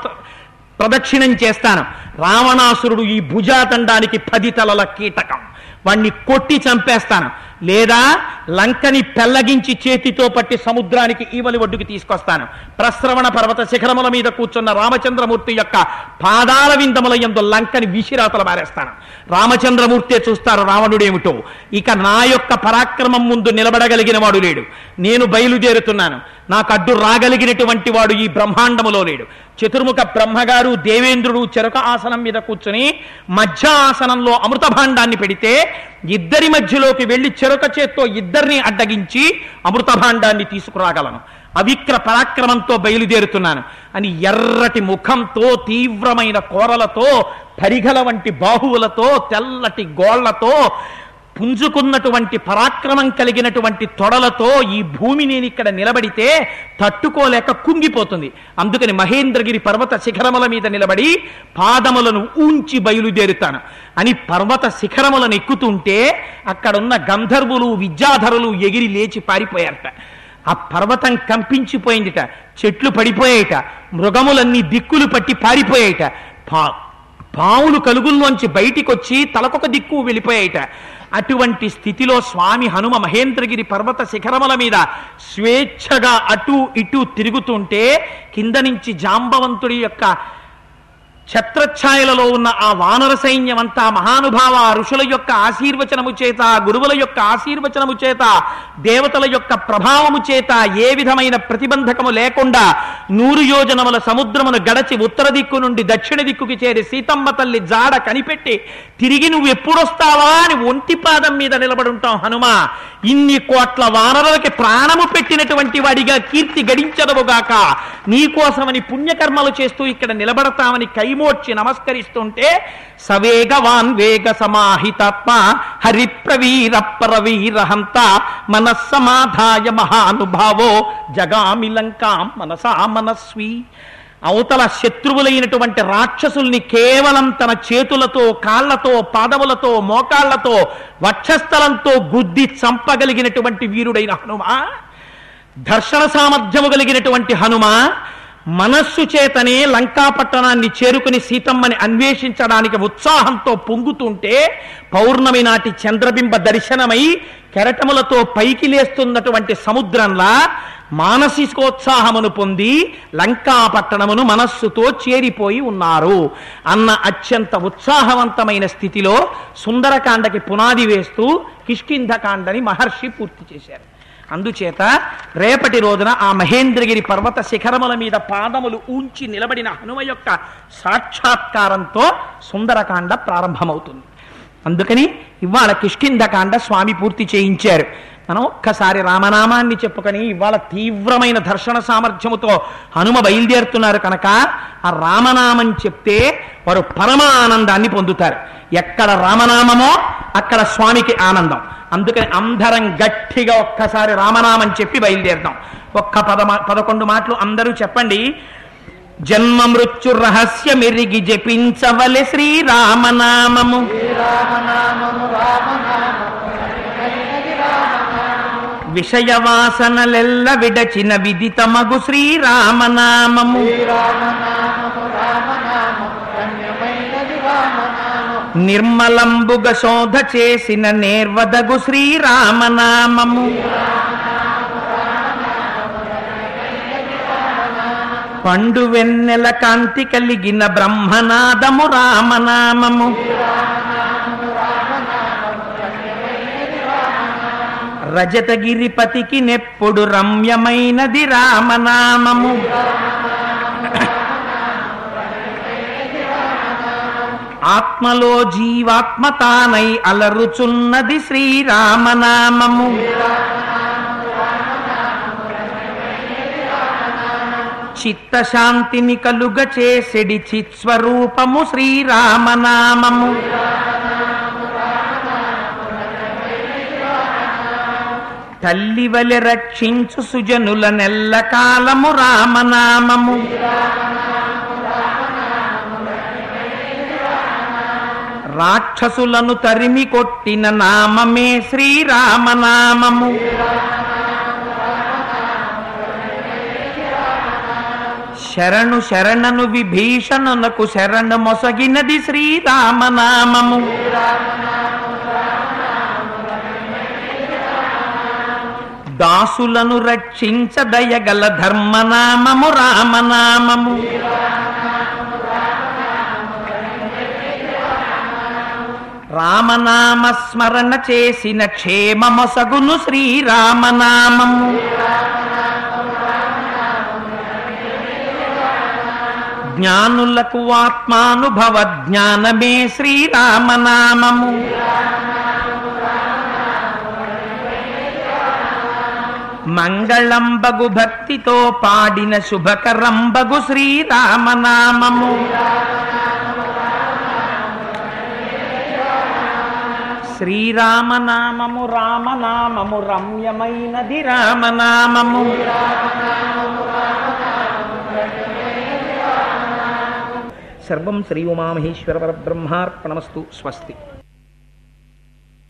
ప్రదక్షిణం చేస్తాను. రావణాసురుడు ఈ భుజాతండానికి పది తలల కీటకం. వాణ్ణి కొట్టి చంపేస్తాను. లేదా లంకని పెల్లగించి చేతితో పట్టి సముద్రానికి ఈవలి ఒడ్డుకి తీసుకొస్తాను. ప్రశ్రవణ పర్వత శిఖరముల మీద కూర్చున్న రామచంద్రమూర్తి యొక్క పాదాల విందముల యందు లంకని విసిరాతల మారేస్తాను రామచంద్రమూర్తే చూస్తారు రావణుడేమిటో. ఇక నా యొక్క పరాక్రమం ముందు నిలబడగలిగిన వాడు లేడు. నేను బయలుదేరుతున్నాను. నాకు అడ్డు రాగలిగినటువంటి వాడు ఈ బ్రహ్మాండములో లేడు. చతుర్ముఖ బ్రహ్మగారు దేవేంద్రుడు చెరక ఆసనం మీద కూర్చుని మధ్య ఆసనంలో అమృత భాండాన్ని పెడితే ఇద్దరి మధ్యలోకి వెళ్ళి చెరొక చేత్తో ఇద్దరిని అడ్డగించి అమృతభాండాన్ని తీసుకురాగలను. అవిక్ర పరాక్రమంతో బయలుదేరుతున్నాను. అని ఎర్రటి ముఖంతో తీవ్రమైన కోరలతో పరిఘల వంటి బాహువులతో తెల్లటి గోళ్ళతో పుంజుకున్నటువంటి పరాక్రమం కలిగినటువంటి తొడలతో ఈ భూమి నేను ఇక్కడ నిలబడితే తట్టుకోలేక కుంగిపోతుంది. అందుకని మహేంద్రగిరి పర్వత శిఖరముల మీద నిలబడి పాదములను ఊంచి బయలుదేరుతాను. అని పర్వత శిఖరములను ఎక్కుతుంటే అక్కడున్న గంధర్వులు విద్యాధరులు ఎగిరి లేచి పారిపోయారట. ఆ పర్వతం కంపించిపోయిందిట చెట్లు పడిపోయాయిట మృగములన్నీ దిక్కులు పట్టి పారిపోయాయిట. పాములు కలుగుల్లోంచి బయటికి వచ్చి తలకొక దిక్కు వెళ్ళిపోయాయిట. అటువంటి స్థితిలో స్వామి హనుమ మహేంద్రగిరి పర్వత శిఖరముల మీద స్వేచ్ఛగా అటు ఇటు తిరుగుతుంటే కింద నుంచి జాంబవంతుడి యొక్క ఛత్రఛాయలలో ఉన్న ఆ వానర సైన్యం అంతా మహానుభావ ఋషుల యొక్క ఆశీర్వచనము చేత గురువుల యొక్క ఆశీర్వచనము చేత దేవతల యొక్క ప్రభావము చేత ఏ విధమైన ప్రతిబంధకము లేకుండా నూరు యోజనముల సముద్రమును గడచి ఉత్తర దిక్కు నుండి దక్షిణ దిక్కుకి చేరి సీతమ్మ తల్లి జాడ కనిపెట్టి తిరిగి నువ్వు ఎప్పుడొస్తావా అని ఒంటి పాదం మీద నిలబడుంటావు హనుమ. ఇన్ని కోట్ల వానరులకి ప్రాణము పెట్టినటువంటి వాడిగా కీర్తి గడించదవుగాక నీకోసమని పుణ్యకర్మలు చేస్తూ ఇక్కడ నిలబడతామని కైమోడ్చి నమస్కరిస్తుంటే సవేగవాన్ వేగ సమాహితాత్మ హరిప్రవీర పరవీరహంత మనస్సమాధాయ మహానుభావో జగామిలంకాం మనసా మనస్వి. అవతల శత్రువులైనటువంటి రాక్షసుల్ని కేవలం తన చేతులతో కాళ్ళతో పాదములతో మోకాళ్ళతో వక్షస్థలంతో గుద్ది చంపగలిగినటువంటి వీరుడైన హనుమ. దర్శన సామర్థ్యము కలిగినటువంటి హనుమ మనస్సు చేతనే లంకాపట్టణాన్ని చేరుకుని సీతమ్మని అన్వేషించడానికి ఉత్సాహంతో పొంగుతుంటే పౌర్ణమి నాటి చంద్రబింబ దర్శనమై కెరటములతో పైకి లేస్తున్నటువంటి సముద్రంలా మానసికోత్సాహమును పొంది లంకాపట్టణమును మనస్సుతో చేరిపోయి ఉన్నారు. అన్న అత్యంత ఉత్సాహవంతమైన స్థితిలో సుందరకాండకి పునాది వేస్తూ కిష్కింధకాండని మహర్షి పూర్తి చేశారు. అందుచేత రేపటి రోజున ఆ మహేంద్రగిరి పర్వత శిఖరముల మీద పాదములు ఊంచి నిలబడిన హనుమ యొక్క సాక్షాత్కారంతో సుందరకాండ ప్రారంభమవుతుంది. అందుకని ఇవాళ కిష్కిందకాండ స్వామి పూర్తి చేయించారు. మనం ఒక్కసారి రామనామాన్ని చెప్పుకొని ఇవాళ తీవ్రమైన దర్శన సామర్థ్యముతో హనుమ బయలుదేరుతున్నారు కనుక ఆ రామనామం చెప్తే వారు పరమ ఆనందాన్ని పొందుతారు. ఎక్కడ రామనామమో అక్కడ స్వామికి ఆనందం. అందుకని అందరం గట్టిగా ఒక్కసారి రామనామని చెప్పి బయలుదేరుతాం. ఒక్క పద పదకొండు మాటలు అందరూ చెప్పండి. జన్మ మృత్యు రహస్య మెరిగి జపించవలె శ్రీరామనామము. విషయ వాసనలెల్ల విడచిన విదితమగు శ్రీరామనామము. నిర్మలంబుగ శోధ చేసిన నేర్వదగు శ్రీరామనామము. పండు వెన్నెల కాంతి కలిగిన బ్రహ్మనాదము రామనామము. రజతగిరిపతికి నెప్పుడు రమ్యమైనది రామనామము. ఆత్మలో జీవాత్మ తానై అలరుచున్నది శ్రీరామనామము. చిత్తశాంతిని కలుగ చేసెడి చిత్స్వరూపము శ్రీరామనామము. తల్లి వలె రక్షించు సుజనుల నెల్ల కాలము రామనామము. రాక్షసులను తరిమి కొట్టిన నామమే శ్రీరామనామము. శరణు శరణను విభీషణునకు శరణు మొసగినది శ్రీరామనామము. దాసులను రక్షించదయగల ధర్మనామము రామనామము. రామనామస్మరణ చేసిన క్షేమమొసగును శ్రీరామనామము జ్ఞానులకు ఆత్మానుభవ జ్ఞానమే శ్రీరామనామము మంగళంబగు భక్తితో పాడిన శుభకరంబగు శ్రీరామనామము. శ్రీరామనామము రామనామము రమ్యమైనది రామనామము. సర్వం శ్రీ ఉమామహేశ్వర పరబ్రహ్మార్పణమస్తు స్వస్తి.